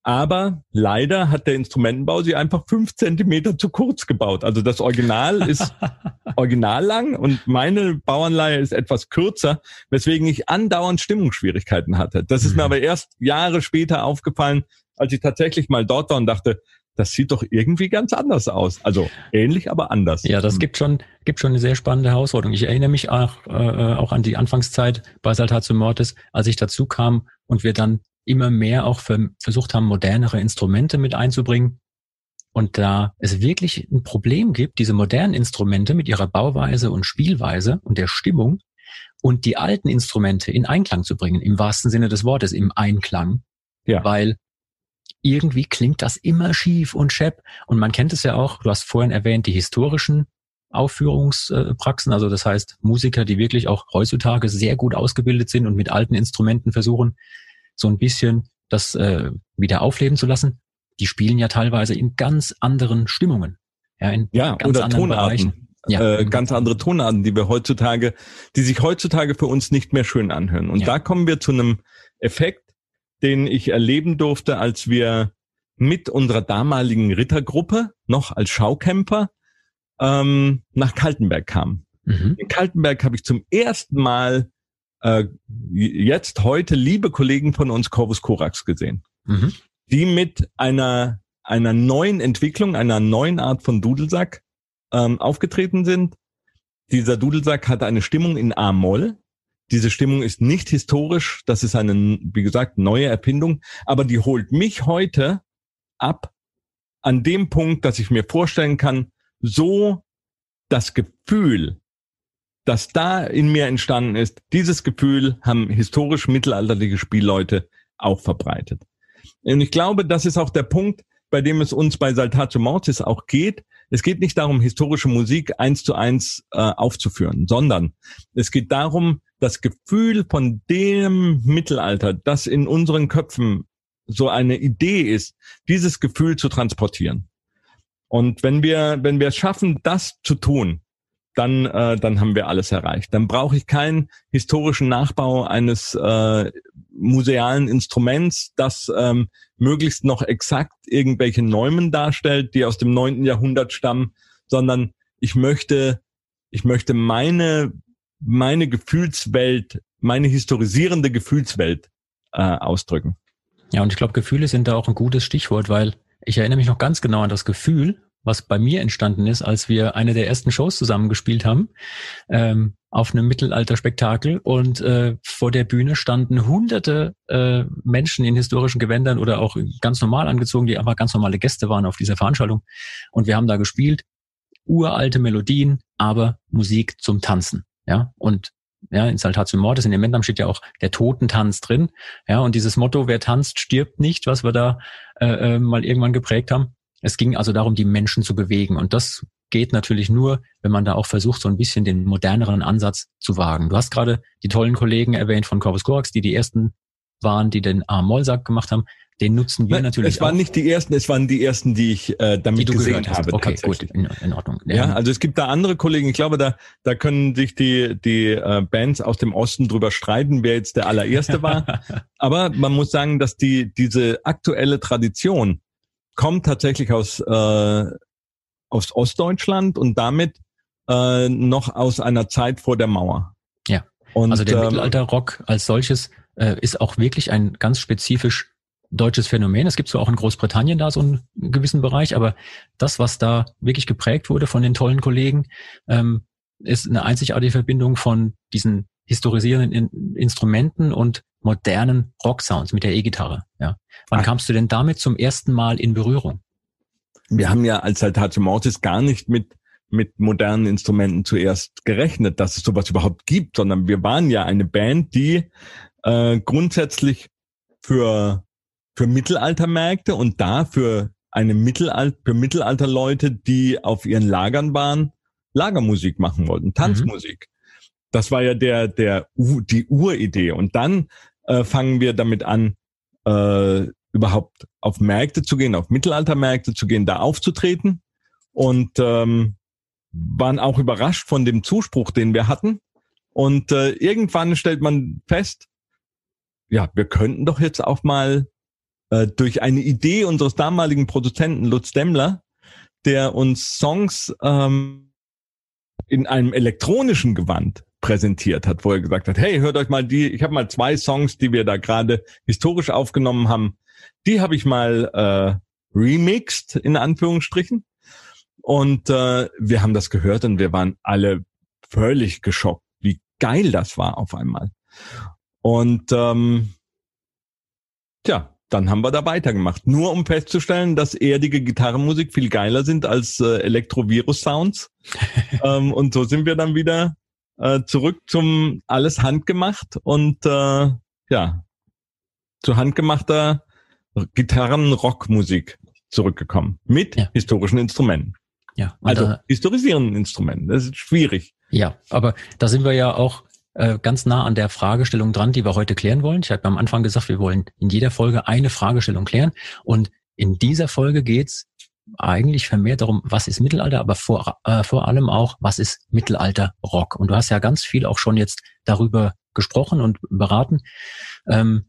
Aber leider hat der Instrumentenbau sie einfach fünf Zentimeter zu kurz gebaut. Also das Original ist original lang und meine Bauanleihe ist etwas kürzer, weswegen ich andauernd Stimmungsschwierigkeiten hatte. Das ist mir mhm. aber erst Jahre später aufgefallen, als ich tatsächlich mal dort war und dachte, das sieht doch irgendwie ganz anders aus. Also ähnlich, aber anders. Ja, das gibt schon, gibt schon eine sehr spannende Herausforderung. Ich erinnere mich auch, äh, auch an die Anfangszeit bei Saltatio Mortis, als ich dazu kam und wir dann immer mehr auch für, versucht haben, modernere Instrumente mit einzubringen. Und da es wirklich ein Problem gibt, diese modernen Instrumente mit ihrer Bauweise und Spielweise und der Stimmung und die alten Instrumente in Einklang zu bringen, im wahrsten Sinne des Wortes, im Einklang. Ja. Weil irgendwie klingt das immer schief und schepp. Und man kennt es ja auch, du hast vorhin erwähnt, die historischen Aufführungspraxen, also das heißt Musiker, die wirklich auch heutzutage sehr gut ausgebildet sind und mit alten Instrumenten versuchen, so ein bisschen das äh, wieder aufleben zu lassen, die spielen ja teilweise in ganz anderen Stimmungen. Ja, in ja ganz oder anderen Tonarten. Bereichen. Ja. Äh, ganz andere Tonarten, die wir heutzutage, die sich heutzutage für uns nicht mehr schön anhören. Und ja. da kommen wir zu einem Effekt, den ich erleben durfte, als wir mit unserer damaligen Rittergruppe noch als Schaukämpfer ähm, nach Kaltenberg kamen. Mhm. In Kaltenberg habe ich zum ersten Mal äh, jetzt heute liebe Kollegen von uns Corvus Corax gesehen, mhm. die mit einer einer neuen Entwicklung, einer neuen Art von Dudelsack ähm, aufgetreten sind. Dieser Dudelsack hat eine Stimmung in A-Moll. Diese Stimmung ist nicht historisch, das ist eine, wie gesagt, neue Erfindung, aber die holt mich heute ab an dem Punkt, dass ich mir vorstellen kann, so das Gefühl, das da in mir entstanden ist, dieses Gefühl haben historisch mittelalterliche Spielleute auch verbreitet. Und ich glaube, das ist auch der Punkt, bei dem es uns bei Saltatio Mortis auch geht. Es geht nicht darum, historische Musik eins zu eins äh, aufzuführen, sondern es geht darum, das Gefühl von dem Mittelalter, das in unseren Köpfen so eine Idee ist, dieses Gefühl zu transportieren. Und wenn wir, wenn wir es schaffen, das zu tun, dann, äh, dann haben wir alles erreicht. Dann brauche ich keinen historischen Nachbau eines äh, musealen Instruments, das ähm, möglichst noch exakt irgendwelche Neumen darstellt, die aus dem neunten Jahrhundert stammen, sondern ich möchte, ich möchte meine, meine Gefühlswelt, meine historisierende Gefühlswelt äh, ausdrücken. Ja, und ich glaube, Gefühle sind da auch ein gutes Stichwort, weil ich erinnere mich noch ganz genau an das Gefühl, was bei mir entstanden ist, als wir eine der ersten Shows zusammengespielt haben, ähm, auf einem Mittelalterspektakel und äh, vor der Bühne standen hunderte äh, Menschen in historischen Gewändern oder auch ganz normal angezogen, die einfach ganz normale Gäste waren auf dieser Veranstaltung. Und wir haben da gespielt, uralte Melodien, aber Musik zum Tanzen. Ja, und ja, in Saltatio Mortis, in dem Mendam steht ja auch der Totentanz drin. Ja, und dieses Motto, wer tanzt, stirbt nicht, was wir da äh, äh, mal irgendwann geprägt haben, es ging also darum, die Menschen zu bewegen. Und das geht natürlich nur, wenn man da auch versucht, so ein bisschen den moderneren Ansatz zu wagen. Du hast gerade die tollen Kollegen erwähnt von Corvus Corax, die die ersten waren, die den A-Moll-Sack gemacht haben. Den nutzen wir Nein, natürlich. Es waren auch. nicht die ersten, es waren die ersten, die ich äh, damit gesehen habe. Okay, gut, in, in Ordnung. Ja, also es gibt da andere Kollegen. Ich glaube, da da können sich die die äh, Bands aus dem Osten drüber streiten, wer jetzt der allererste war. Aber man muss sagen, dass die diese aktuelle Tradition kommt tatsächlich aus, äh, aus Ostdeutschland und damit äh, noch aus einer Zeit vor der Mauer. Ja. Und, also der ähm, Mittelalterrock als solches äh, ist auch wirklich ein ganz spezifisch deutsches Phänomen. Es gibt zwar auch in Großbritannien da so einen gewissen Bereich, aber das, was da wirklich geprägt wurde von den tollen Kollegen, ähm, ist eine einzigartige Verbindung von diesen historisierenden in Instrumenten und modernen Rock-Sounds mit der E-Gitarre. Ja. Wann Ach. kamst du denn damit zum ersten Mal in Berührung? Wir haben ja als Saltatio Mortis gar nicht mit mit modernen Instrumenten zuerst gerechnet, dass es sowas überhaupt gibt, sondern wir waren ja eine Band, die äh, grundsätzlich für für Mittelaltermärkte und da für eine Mittelalter für Mittelalterleute, die auf ihren Lagern waren, Lagermusik machen wollten, Tanzmusik. Das war ja der der die Uridee und dann äh, fangen wir damit an, äh, überhaupt auf Märkte zu gehen, auf Mittelaltermärkte zu gehen, da aufzutreten und ähm, waren auch überrascht von dem Zuspruch, den wir hatten. Und äh, irgendwann stellt man fest, ja, wir könnten doch jetzt auch mal äh, durch eine Idee unseres damaligen Produzenten Lutz Demmler, der uns Songs ähm, in einem elektronischen Gewand präsentiert hat, wo er gesagt hat, hey, hört euch mal die, ich habe mal zwei Songs, die wir da gerade historisch aufgenommen haben, die habe ich mal äh, remixed, in Anführungsstrichen. Und äh, wir haben das gehört und wir waren alle völlig geschockt, wie geil das war auf einmal. Und ähm, tja, dann haben wir da weitergemacht. Nur um festzustellen, dass erdige Gitarrenmusik viel geiler sind als äh, Elektrovirus-Sounds. ähm, und so sind wir dann wieder äh, zurück zum alles handgemacht und äh, ja, zu handgemachter Gitarren-Rockmusik zurückgekommen. Mit ja. historischen Instrumenten. Ja. Also da, historisierenden Instrumenten. Das ist schwierig. Ja, aber da sind wir ja auch äh, ganz nah an der Fragestellung dran, die wir heute klären wollen. Ich habe am Anfang gesagt, wir wollen in jeder Folge eine Fragestellung klären. Und in dieser Folge geht's eigentlich vermehrt darum, was ist Mittelalter, aber vor, äh, vor allem auch, was ist Mittelalter-Rock. Und du hast ja ganz viel auch schon jetzt darüber gesprochen und beraten. Ähm,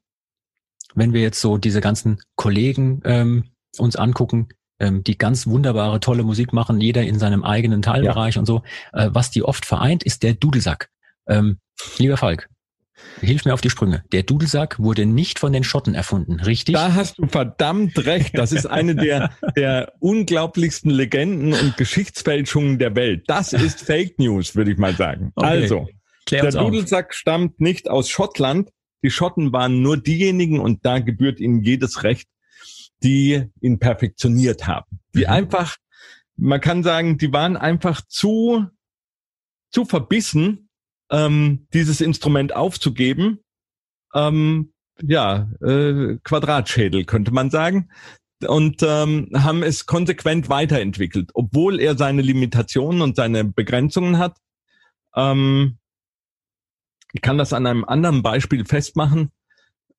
wenn wir jetzt so diese ganzen Kollegen ähm, uns angucken, ähm, die ganz wunderbare, tolle Musik machen, jeder in seinem eigenen Teilbereich ja. und so, äh, was die oft vereint, ist der Dudelsack. Ähm, lieber Falk, Hilf mir auf die Sprünge. Der Dudelsack wurde nicht von den Schotten erfunden, richtig? Da hast du verdammt recht. Das ist eine der, der unglaublichsten Legenden und Geschichtsfälschungen der Welt. Das ist Fake News, würde ich mal sagen. Okay. Also, Klär der Dudelsack auf. stammt nicht aus Schottland. Die Schotten waren nur diejenigen, und da gebührt ihnen jedes Recht, die ihn perfektioniert haben. Die mhm. einfach, man kann sagen, die waren einfach zu, zu verbissen, ähm, dieses Instrument aufzugeben. Ähm, ja, äh, Quadratschädel könnte man sagen. Und ähm, haben es konsequent weiterentwickelt, obwohl er seine Limitationen und seine Begrenzungen hat. Ähm, ich kann das an einem anderen Beispiel festmachen.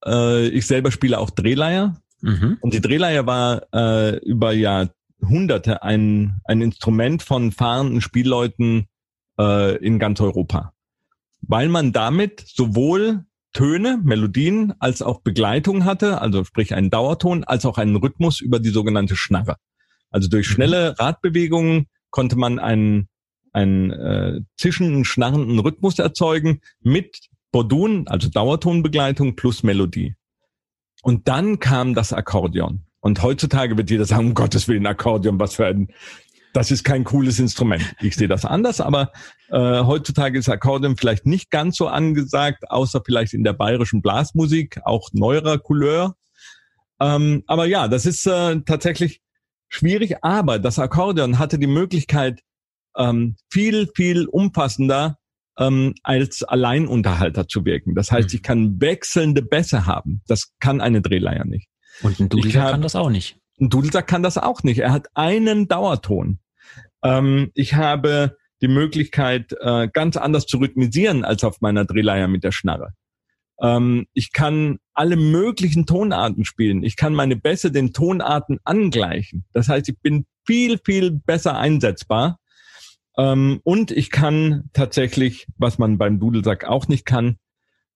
Äh, ich selber spiele auch Drehleier. Mhm. Und die Drehleier war äh, über Jahrhunderte ein, ein Instrument von fahrenden Spielleuten äh, in ganz Europa weil man damit sowohl Töne, Melodien als auch Begleitung hatte, also sprich einen Dauerton, als auch einen Rhythmus über die sogenannte Schnarre. Also durch mhm. schnelle Radbewegungen konnte man einen, einen äh, zischenden, schnarrenden Rhythmus erzeugen mit Bordun, also Dauertonbegleitung plus Melodie. Und dann kam das Akkordeon. Und heutzutage wird jeder sagen, um Gottes Willen, Akkordeon, was für ein das ist kein cooles Instrument. Ich sehe das anders, aber äh, heutzutage ist Akkordeon vielleicht nicht ganz so angesagt, außer vielleicht in der bayerischen Blasmusik, auch neuerer Couleur. Ähm, aber ja, das ist äh, tatsächlich schwierig, aber das Akkordeon hatte die Möglichkeit, ähm, viel, viel umfassender ähm, als Alleinunterhalter zu wirken. Das heißt, mhm. ich kann wechselnde Bässe haben. Das kann eine Drehleier nicht. Und ein Dudelsack kann das auch nicht. Ein Dudelsack kann das auch nicht. Er hat einen Dauerton. Ähm, ich habe die Möglichkeit, äh, ganz anders zu rhythmisieren als auf meiner Drehleier mit der Schnarre. Ähm, ich kann alle möglichen Tonarten spielen. Ich kann meine Bässe den Tonarten angleichen. Das heißt, ich bin viel, viel besser einsetzbar. Ähm, und ich kann tatsächlich, was man beim Dudelsack auch nicht kann,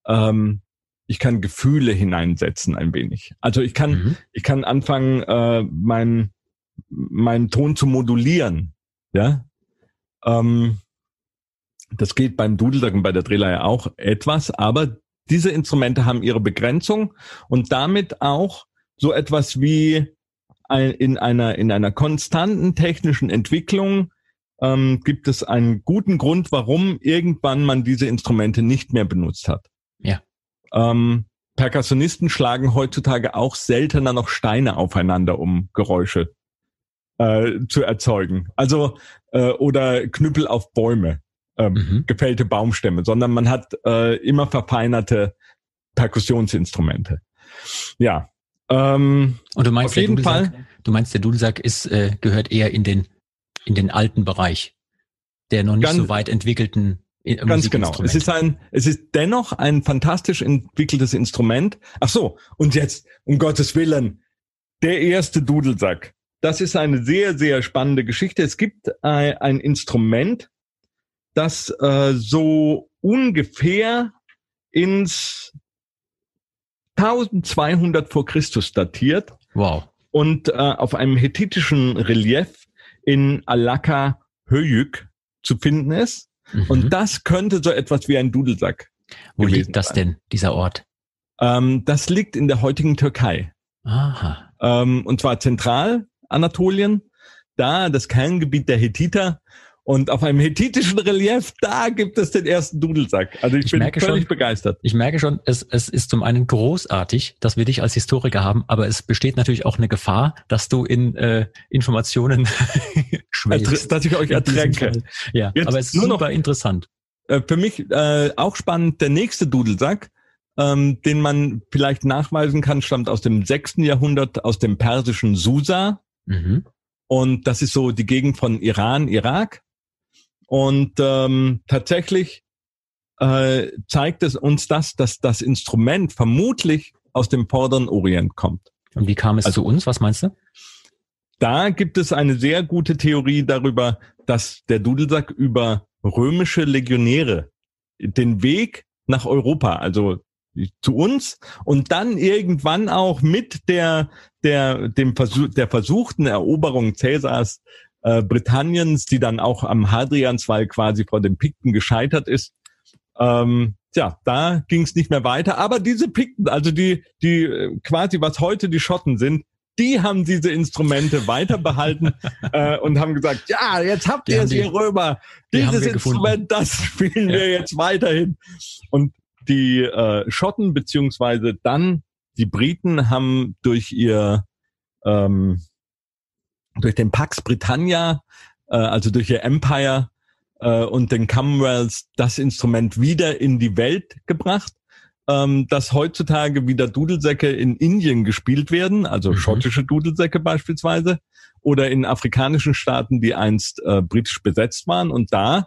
ähm, ich kann Gefühle hineinsetzen ein wenig. Also ich kann, mhm. ich kann anfangen, äh, meinen meinen Ton zu modulieren. Ja. Ähm, das geht beim Dudelsack und bei der Drehleier auch etwas, aber diese Instrumente haben ihre Begrenzung und damit auch so etwas wie ein, in einer, in einer konstanten technischen Entwicklung ähm, gibt es einen guten Grund, warum irgendwann man diese Instrumente nicht mehr benutzt hat. Ja. Ähm, Perkussionisten schlagen heutzutage auch seltener noch Steine aufeinander, um Geräusche äh, zu erzeugen. Also äh, oder Knüppel auf Bäume, ähm, mhm. gefällte Baumstämme, sondern man hat äh, immer verfeinerte Perkussionsinstrumente. Ja. Ähm, Und du meinst, auf jeden Fall, du meinst, der Dudelsack ist äh, gehört eher in den in den alten Bereich, der noch nicht ganz, so weit entwickelten äh, Ganz genau. Es ist ein, es ist dennoch ein fantastisch entwickeltes Instrument. Ach so. Und jetzt, um Gottes Willen, der erste Dudelsack. Das ist eine sehr, sehr spannende Geschichte. Es gibt ein, ein Instrument, das äh, so ungefähr ins 1200 vor Christus datiert Wow. und äh, auf einem hethitischen Relief in Alaka Höyük zu finden ist. Mhm. Und das könnte so etwas wie ein Dudelsack. Wo liegt das sein. denn, dieser Ort? Ähm, das liegt in der heutigen Türkei. Aha. Ähm, und zwar Zentralanatolien, da das Kerngebiet der Hethiter. Und auf einem hethitischen Relief, da gibt es den ersten Dudelsack. Also ich, Ich bin völlig schon- begeistert. Ich merke schon, es, es ist zum einen großartig, dass wir dich als Historiker haben, aber es besteht natürlich auch eine Gefahr, dass du in äh, Informationen schwelgst. Dass ich euch ertränke. Ja, Jetzt aber es ist nur noch- super interessant. Äh, für mich äh, auch spannend, der nächste Dudelsack, ähm, den man vielleicht nachweisen kann, stammt aus dem sechsten Jahrhundert, aus dem persischen Susa. Mhm. Und das ist so die Gegend von Iran, Irak. Und ähm, tatsächlich äh, zeigt es uns das, dass das Instrument vermutlich aus dem Vorderen Orient kommt. Und wie kam es Also- zu uns? Was meinst du? Da gibt es eine sehr gute Theorie darüber, dass der Dudelsack über römische Legionäre den Weg nach Europa, also zu uns und dann irgendwann auch mit der der dem Versuch der versuchten Eroberung Cäsars äh, Britanniens, die dann auch am Hadrianswall quasi vor den Pikten gescheitert ist. Ähm, tja, da ging es nicht mehr weiter. Aber diese Pikten, also die die äh, quasi was heute die Schotten sind, die haben diese Instrumente weiter behalten äh, und haben gesagt, ja, jetzt habt Die ihr es, die- ihr Römer. die Dieses gefunden. Instrument, das spielen Ja. wir jetzt weiterhin. Und die äh, Schotten beziehungsweise dann die Briten haben durch ihr ähm, durch den Pax Britannia, äh, also durch ihr Empire äh, und den Commonwealth das Instrument wieder in die Welt gebracht, ähm, dass heutzutage wieder Dudelsäcke in Indien gespielt werden, also Mhm. schottische Dudelsäcke beispielsweise, oder in afrikanischen Staaten, die einst äh, britisch besetzt waren und da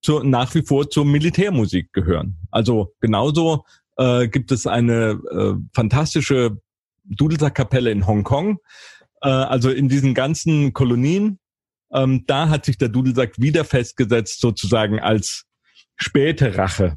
zur, nach wie vor zur Militärmusik gehören. Also genauso äh, gibt es eine äh, fantastische Dudelsackkapelle in Hongkong, äh, also in diesen ganzen Kolonien. Ähm, da hat sich der Dudelsack wieder festgesetzt, sozusagen als späte Rache,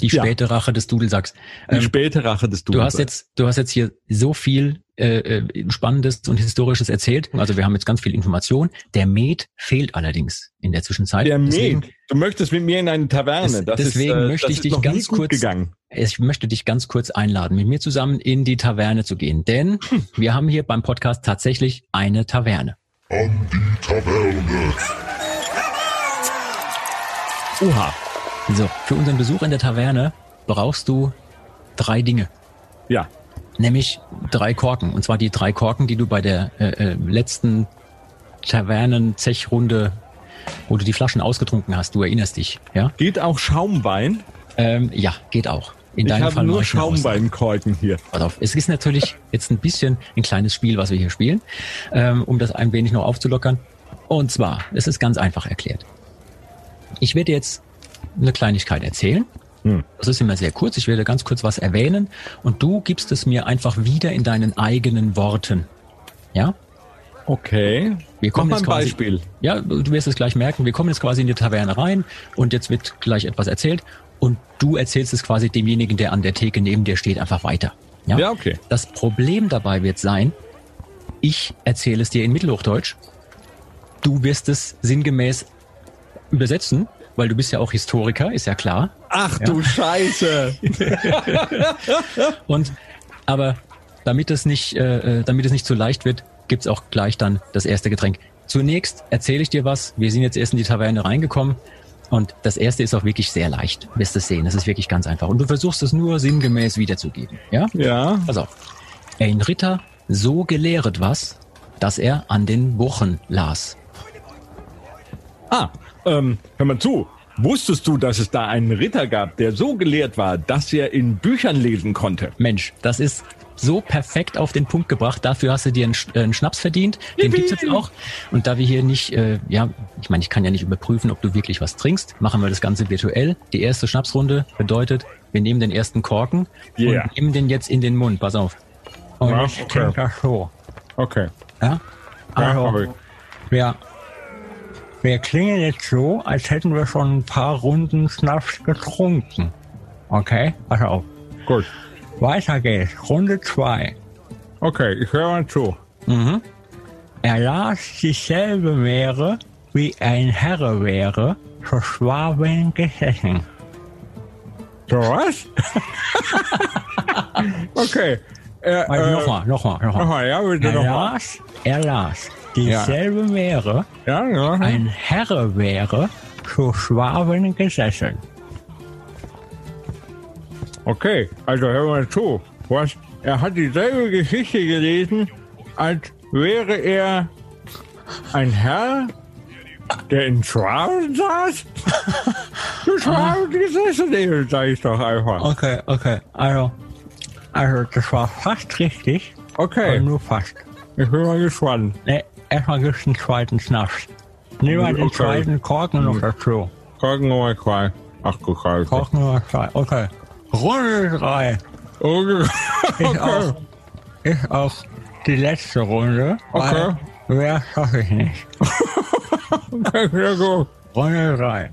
Die Ja. späte Rache des Dudelsacks. die Ähm, späte Rache des Du Dudelsacks. hast jetzt, du hast jetzt hier so viel äh, äh, Spannendes und Historisches erzählt. Also wir haben jetzt ganz viel Information. Der Met fehlt allerdings in der Zwischenzeit. der Deswegen, Met. Du möchtest mit mir in eine Taverne. Das deswegen ist, äh, möchte das ich ist dich ganz kurz- gegangen. ich möchte dich ganz kurz einladen, mit mir zusammen in die Taverne zu gehen. Denn wir haben hier beim Podcast tatsächlich eine Taverne. An die Taverne. Oha. So, für unseren Besuch in der Taverne brauchst du drei Dinge. Ja. Nämlich drei Korken. Und zwar die drei Korken, die du bei der äh, äh, letzten Tavernen-Zechrunde, wo du die Flaschen ausgetrunken hast. Du erinnerst dich, ja? Geht auch Schaumwein? Ähm, ja, geht auch. In ich deinem habe Fall nur. Schaumweinkorken hier. Pass auf, es ist natürlich jetzt ein bisschen ein kleines Spiel, was wir hier spielen, ähm, um das ein wenig noch aufzulockern. Und zwar, es ist ganz einfach erklärt. Ich werde jetzt eine Kleinigkeit erzählen. Hm. Das ist immer sehr kurz. Ich werde ganz kurz was erwähnen und du gibst es mir einfach wieder in deinen eigenen Worten. Ja? Okay. Wir kommen Mach jetzt quasi, Beispiel. Ja, du wirst es gleich merken. Wir kommen jetzt quasi in die Taverne rein und jetzt wird gleich etwas erzählt und du erzählst es quasi demjenigen, der an der Theke neben dir steht, einfach weiter. Ja? Ja, okay. Das Problem dabei wird sein, ich erzähle es dir in Mittelhochdeutsch. Du wirst es sinngemäß übersetzen, weil du bist ja auch Historiker, ist ja klar. Ach du Scheiße. Und aber damit es nicht, äh, äh, damit es nicht zu leicht wird, gibt's auch gleich dann das erste Getränk. Zunächst erzähle ich dir was. Wir sind jetzt erst in die Taverne reingekommen. Und das erste ist auch wirklich sehr leicht. Wirst es sehen. Es ist wirklich ganz einfach. Und du versuchst es nur sinngemäß wiederzugeben. Ja? ja. Pass auf. Ein Ritter so gelehret was, dass er an den Wochen las. Ah, ähm, hör mal zu. Wusstest du, dass es da einen Ritter gab, der so gelehrt war, dass er in Büchern lesen konnte? Mensch, das ist so perfekt auf den Punkt gebracht. Dafür hast du dir einen, äh, einen Schnaps verdient. Den Yippie! gibt's jetzt auch. Und da wir hier nicht, äh, ja, ich meine, ich kann ja nicht überprüfen, ob du wirklich was trinkst, machen wir das Ganze virtuell. Die erste Schnapsrunde bedeutet, wir nehmen den ersten Korken Yeah. und nehmen den jetzt in den Mund. Pass auf. Und Ja, ich okay. so. Okay. Ja? Also, wir, wir klingen jetzt so, als hätten wir schon ein paar Runden Schnaps getrunken. Okay? Pass auf. Gut. weiter geht's. Runde zwei. Okay, ich höre mal zu. Mhm. Er las dieselbe Meere, wie ein Herr wäre, zur Schwaben gesessen. So was? okay. Äh, Also äh, nochmal, nochmal, nochmal. Nochmal, ja, bitte Er nochmal. las, er las dieselbe Meere, Ja, ja. ein Herr wäre, zur Schwaben gesessen. Okay, also hör mal zu. Was? Er hat dieselbe Geschichte gelesen, als wäre er ein Herr, der in Schwaben saß? Du Schwaben gesessen, eben, sag ich doch einfach. Okay, okay, also, also das war fast richtig, Okay, nur fast. ich bin mal gespannt. Ne, erstmal gibt's einen zweiten Schnaps. Mal den Okay. zweiten Korken noch dazu. Korken Nummer zwei. Ach du Scheiße. Korken Nummer zwei, okay. Runde drei Okay. ist auch, ist auch die letzte Runde, Okay. mehr schaffe ich nicht. okay, sehr gut. Runde drei.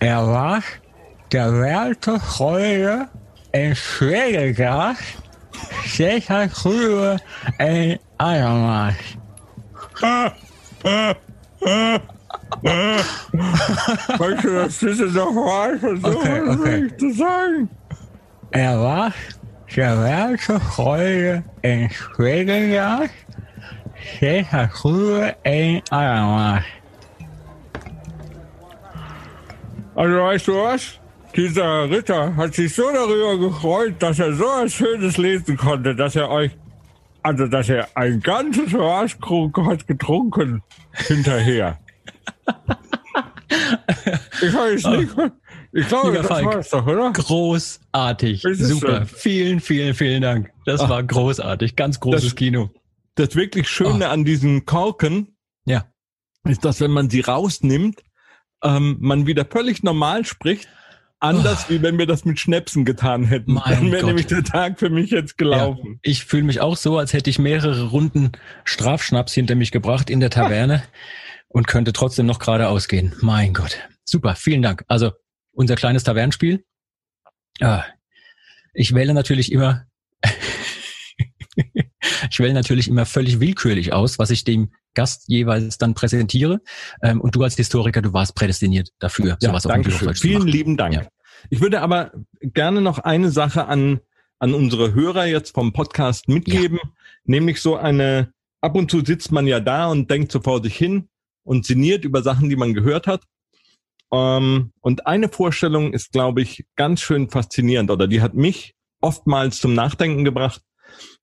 Er war der werte Freude in Schwedegas, sicher früher in Allermaß. Weißt du, das ist doch mal versuchen, Okay, okay. okay. zu sagen. Er war der werte Freude in Schwedegas, sicher früher in Allermaß. Also weißt du was? Dieser Ritter hat sich so darüber gefreut, dass er so ein schönes lesen konnte, dass er euch, also dass er ein ganzes Maßkrug hat getrunken hinterher. ich weiß nicht. Ich glaube, Lieber das Falk. war's doch, oder? Großartig. Super. schön. Vielen, vielen, vielen Dank. Das war großartig. Ganz großes Das- Kino. Das wirklich Schöne an diesen Korken Ja. ist, dass wenn man sie rausnimmt, ähm, man wieder völlig normal spricht. Anders wie wenn wir das mit Schnäpsen getan hätten. Mein Dann wäre nämlich der Tag für mich jetzt gelaufen. Ich fühle mich auch so, als hätte ich mehrere Runden Strafschnaps hinter mich gebracht in der Taverne und könnte trotzdem noch geradeaus gehen. Mein Gott. Super, vielen Dank. Also unser kleines Tavernenspiel. Ah, ich wähle natürlich immer, ich wähle natürlich immer völlig willkürlich aus, was ich dem Gast jeweils dann präsentiere. Ähm, und du als Historiker, du warst prädestiniert dafür, sowas auf dem danke. Bürofolg zu Vielen lieben Dank. Ja. Ich würde aber gerne noch eine Sache an, an unsere Hörer jetzt vom Podcast mitgeben, nämlich so eine, ab und zu sitzt man ja da und denkt so vor sich hin und sinniert über Sachen, die man gehört hat. Ähm, und eine Vorstellung ist, glaube ich, ganz schön faszinierend oder die hat mich oftmals zum Nachdenken gebracht.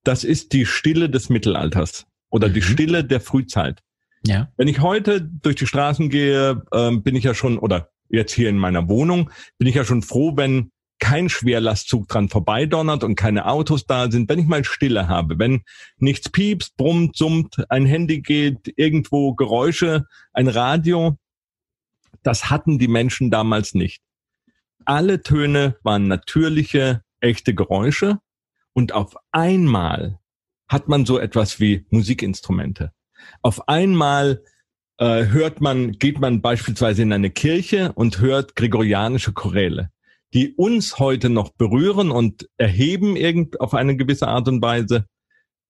Das ist die Stille des Mittelalters oder die Mhm. Stille der Frühzeit. Ja, Wenn ich heute durch die Straßen gehe, ähm, bin ich ja schon, oder jetzt hier in meiner Wohnung, bin ich ja schon froh, wenn kein Schwerlastzug dran vorbeidonnert und keine Autos da sind, wenn ich mal Stille habe, wenn nichts piepst, brummt, summt, ein Handy geht, irgendwo Geräusche, ein Radio, das hatten die Menschen damals nicht. Alle Töne waren natürliche, echte Geräusche und auf einmal hat man so etwas wie Musikinstrumente. Auf einmal äh, hört man, geht man beispielsweise in eine Kirche und hört gregorianische Choräle, die uns heute noch berühren und erheben irgend auf eine gewisse Art und Weise.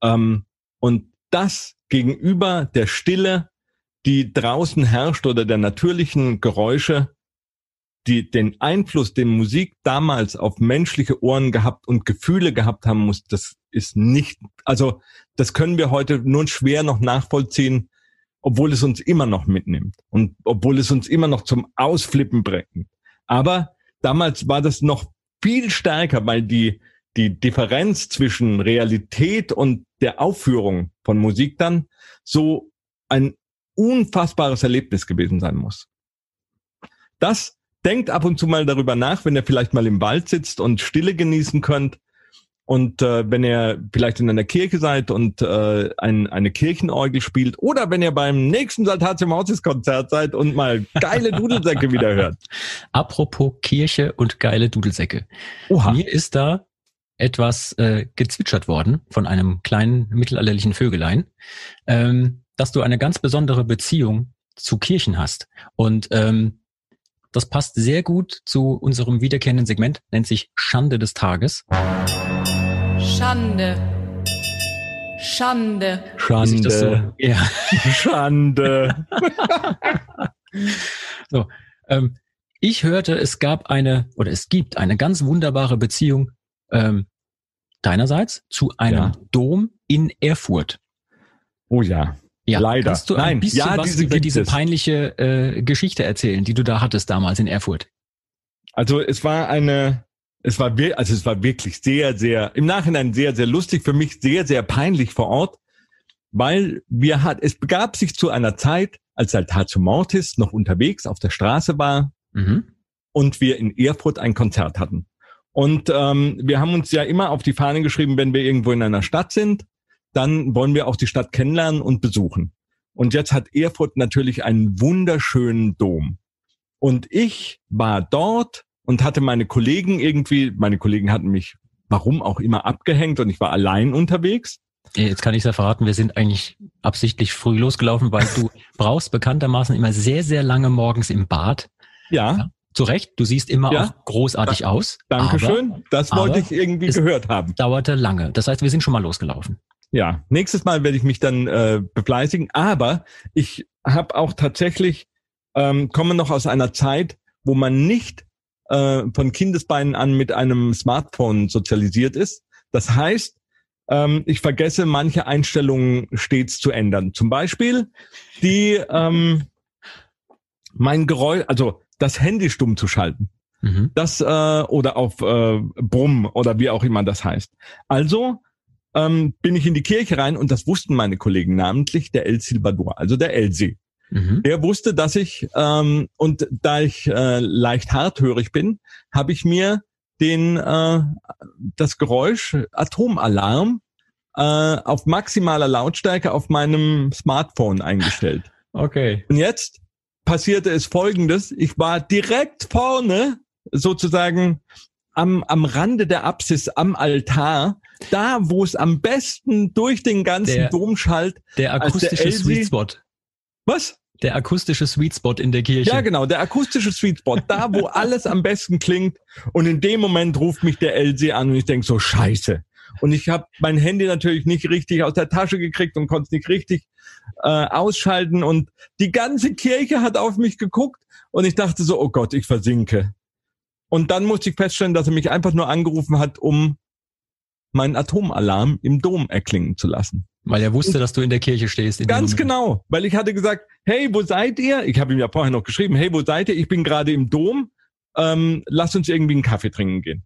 Ähm, und das gegenüber der Stille, die draußen herrscht oder der natürlichen Geräusche, die den Einfluss, den Musik damals auf menschliche Ohren gehabt und Gefühle gehabt haben muss, das ist nicht, also das können wir heute nur schwer noch nachvollziehen, obwohl es uns immer noch mitnimmt und obwohl es uns immer noch zum Ausflippen bringt. Aber damals war das noch viel stärker, weil die, die Differenz zwischen Realität und der Aufführung von Musik dann so ein unfassbares Erlebnis gewesen sein muss. Das denkt ab und zu mal darüber nach, wenn ihr vielleicht mal im Wald sitzt und Stille genießen könnt. Und äh, wenn ihr vielleicht in einer Kirche seid und äh, ein, eine Kirchenorgel spielt oder wenn ihr beim nächsten Saltatio Mortis Konzert seid und mal geile Dudelsäcke wieder hört. Apropos Kirche und geile Dudelsäcke. Oha. Mir ist da etwas äh, gezwitschert worden von einem kleinen mittelalterlichen Vögelein, ähm, dass du eine ganz besondere Beziehung zu Kirchen hast. Und ähm, Das passt sehr gut zu unserem wiederkehrenden Segment, nennt sich Schande des Tages. Schande. Schande. Das so, Schande. ja. Schande. So, ähm, ich hörte, es gab eine oder es gibt eine ganz wunderbare Beziehung ähm, deinerseits zu einem Ja. Dom in Erfurt. Oh ja. Ja, Leider. Kannst du ein Nein, bisschen ja, was diese über diese es. peinliche äh, Geschichte erzählen, die du da hattest damals in Erfurt? Also es war eine, es war also es war wirklich sehr, sehr, im Nachhinein sehr, sehr lustig, für mich sehr, sehr peinlich vor Ort, weil wir hat, es begab sich zu einer Zeit, als Saltatio Mortis noch unterwegs auf der Straße war Mhm. und wir in Erfurt ein Konzert hatten. Und ähm, wir haben uns ja immer auf die Fahne geschrieben, wenn wir irgendwo in einer Stadt sind, dann wollen wir auch die Stadt kennenlernen und besuchen. Und jetzt hat Erfurt natürlich einen wunderschönen Dom. Und ich war dort und hatte meine Kollegen irgendwie, meine Kollegen hatten mich, warum auch immer, abgehängt und ich war allein unterwegs. Jetzt kann ich ja verraten, wir sind eigentlich absichtlich früh losgelaufen, weil du brauchst bekanntermaßen immer sehr, sehr lange morgens im Bad. Ja, Ja. Zu Recht, du siehst immer Ja. auch großartig aus. aber Dankeschön. Das wollte ich irgendwie es- gehört haben. Dauerte lange. Das heißt, wir sind schon mal losgelaufen. Ja, nächstes Mal werde ich mich dann äh, befleißigen. Aber ich habe auch tatsächlich, ähm, komme noch aus einer Zeit, wo man nicht äh, von Kindesbeinen an mit einem Smartphone sozialisiert ist. Das heißt, ähm, ich vergesse manche Einstellungen stets zu ändern. Zum Beispiel die ähm, mein Geräusch, also das Handy stumm zu schalten. Mhm. Das äh, oder auf äh, Brumm oder wie auch immer das heißt. Also ähm, bin ich in die Kirche rein und das wussten meine Kollegen namentlich der El Silvador, also der Elsie. Mhm. Der wusste, dass ich ähm, und da ich äh, leicht harthörig bin, habe ich mir den äh, das Geräusch Atomalarm äh, auf maximaler Lautstärke auf meinem Smartphone eingestellt. Okay. Und jetzt passierte es Folgendes. Ich war direkt vorne, sozusagen am, am Rande der Apsis, am Altar, da, wo es am besten durch den ganzen Der- Dom schallt. Der der akustische Elsie- Sweet Spot. Was? Der akustische Sweet Spot in der Kirche. Ja, genau, der akustische Sweet Spot, da, wo alles am besten klingt. Und in dem Moment ruft mich der Elsie an und ich denk so, scheiße. Und ich habe mein Handy natürlich nicht richtig aus der Tasche gekriegt und konnte es nicht richtig äh, ausschalten. Und die ganze Kirche hat auf mich geguckt und ich dachte so, oh Gott, ich versinke. Und dann musste ich feststellen, dass er mich einfach nur angerufen hat, um meinen Atomalarm im Dom erklingen zu lassen. Weil er wusste, dass du in der Kirche stehst. Ganz genau, weil ich hatte gesagt, hey, wo seid ihr? Ich habe ihm ja vorher noch geschrieben, hey, wo seid ihr? Ich bin gerade im Dom. Ähm, lasst uns irgendwie einen Kaffee trinken gehen.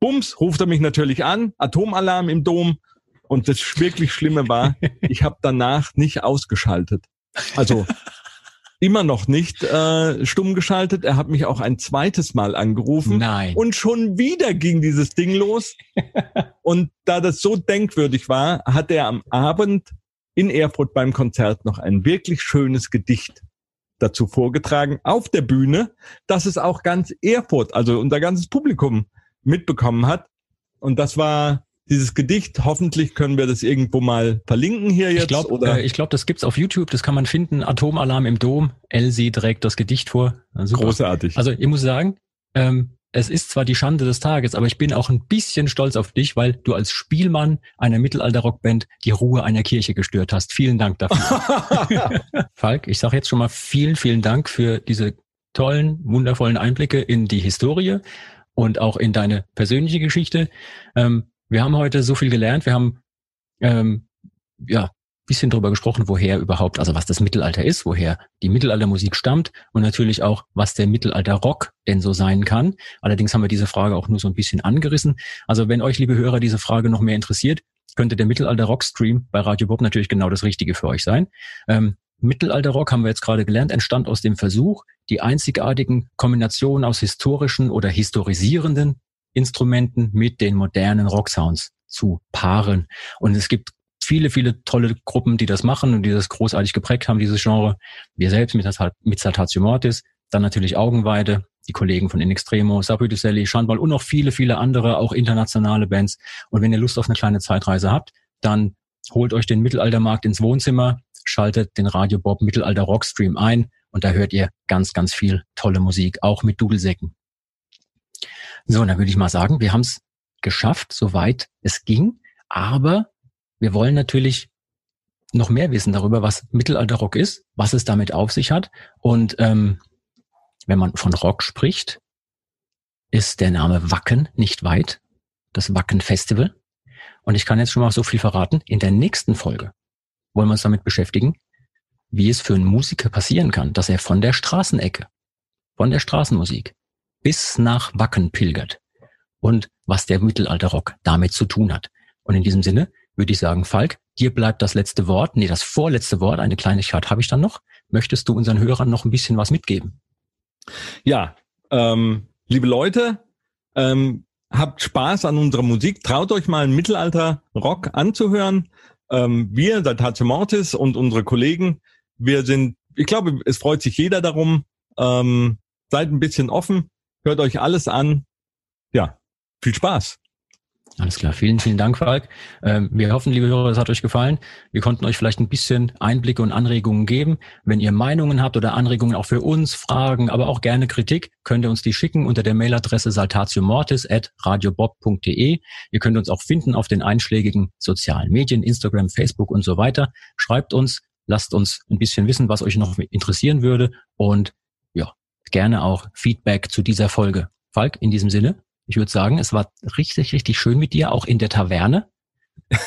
Bums, ruft er mich natürlich an, Atomalarm im Dom. Und das wirklich Schlimme war, ich habe danach nicht ausgeschaltet. Also immer noch nicht äh, stumm geschaltet. Er hat mich auch ein zweites Mal angerufen. Nein. Und schon wieder ging dieses Ding los. Und da das so denkwürdig war, hat er am Abend in Erfurt beim Konzert noch ein wirklich schönes Gedicht dazu vorgetragen auf der Bühne, dass es auch ganz Erfurt, also unser ganzes Publikum mitbekommen hat. Und das war dieses Gedicht. Hoffentlich können wir das irgendwo mal verlinken hier jetzt. ich glaube, oder äh, ich glaub, das gibt's auf YouTube, das kann man finden. Atomalarm im Dom. Elsie trägt das Gedicht vor. Super. großartig. Also ich muss sagen, ähm, es ist zwar die Schande des Tages, aber ich bin auch ein bisschen stolz auf dich, weil du als Spielmann einer Mittelalter-Rockband die Ruhe einer Kirche gestört hast. Vielen Dank dafür. Falk, ich sage jetzt schon mal vielen, vielen Dank für diese tollen, wundervollen Einblicke in die Historie und auch in deine persönliche Geschichte. Ähm, wir haben heute so viel gelernt. Wir haben ähm, ja bisschen drüber gesprochen, woher überhaupt, also was das Mittelalter ist, woher die Mittelaltermusik stammt und natürlich auch, was der Mittelalter-Rock denn so sein kann. Allerdings haben wir diese Frage auch nur so ein bisschen angerissen. Also wenn euch, liebe Hörer, diese Frage noch mehr interessiert, könnte der Mittelalter-Rock-Stream bei Radio Bob natürlich genau das Richtige für euch sein. Ähm, Mittelalter-Rock, haben wir jetzt gerade gelernt, entstand aus dem Versuch, die einzigartigen Kombinationen aus historischen oder historisierenden Instrumenten mit den modernen Rocksounds zu paaren. Und es gibt viele, viele tolle Gruppen, die das machen und die das großartig geprägt haben, dieses Genre. Wir selbst mit, mit Saltatio Mortis, dann natürlich Augenweide, die Kollegen von In Extremo, Saputicelli, Schandball und noch viele, viele andere, auch internationale Bands. Und wenn ihr Lust auf eine kleine Zeitreise habt, dann holt euch den Mittelaltermarkt ins Wohnzimmer, schaltet den Radio Bob Mittelalter Rockstream ein und da hört ihr ganz, ganz viel tolle Musik, auch mit Dudelsäcken. So, und dann würde ich mal sagen, wir haben es geschafft, soweit es ging, aber wir wollen natürlich noch mehr wissen darüber, was Mittelalterrock ist, was es damit auf sich hat. Und ähm, wenn man von Rock spricht, ist der Name Wacken nicht weit. Das Wacken Festival. Und ich kann jetzt schon mal so viel verraten. In der nächsten Folge wollen wir uns damit beschäftigen, wie es für einen Musiker passieren kann, dass er von der Straßenecke, von der Straßenmusik bis nach Wacken pilgert und was der Mittelalterrock damit zu tun hat. Und in diesem Sinne würde ich sagen, Falk, dir bleibt das letzte Wort, nee, das vorletzte Wort, eine Kleinigkeit habe ich dann noch. Möchtest du unseren Hörern noch ein bisschen was mitgeben? Ja, ähm, liebe Leute, ähm, habt Spaß an unserer Musik, traut euch mal einen Mittelalter-Rock anzuhören. Ähm, wir, Saltatio Mortis und unsere Kollegen, wir sind, ich glaube, es freut sich jeder darum. Ähm, seid ein bisschen offen, hört euch alles an. Ja, viel Spaß. Alles klar, vielen, vielen Dank, Falk. Ähm, wir hoffen, liebe Hörer, es hat euch gefallen. Wir konnten euch vielleicht ein bisschen Einblicke und Anregungen geben. Wenn ihr Meinungen habt oder Anregungen auch für uns, Fragen, aber auch gerne Kritik, könnt ihr uns die schicken unter der Mailadresse saltatiomortis at radiobob.de. Ihr könnt uns auch finden auf den einschlägigen sozialen Medien, Instagram, Facebook und so weiter. Schreibt uns, lasst uns ein bisschen wissen, was euch noch interessieren würde und gerne auch Feedback zu dieser Folge. Falk, in diesem Sinne, ich würde sagen, es war richtig, richtig schön mit dir, auch in der Taverne.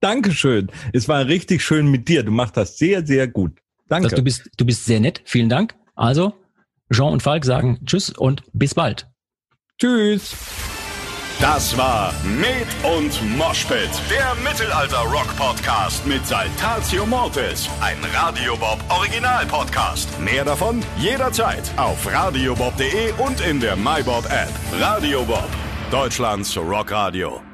Dankeschön. Es war richtig schön mit dir. Du machst das sehr, sehr gut. Danke. Also, du bist, du bist sehr nett. Vielen Dank. Also, Jean und Falk sagen Tschüss und bis bald. Tschüss. Das war Med und Moshpit, der Mittelalter-Rock-Podcast mit Saltatio Mortis, ein Radiobob Original-Podcast. Mehr davon jederzeit auf radiobob.de und in der MyBob-App. Radio Bob, Deutschlands Rockradio.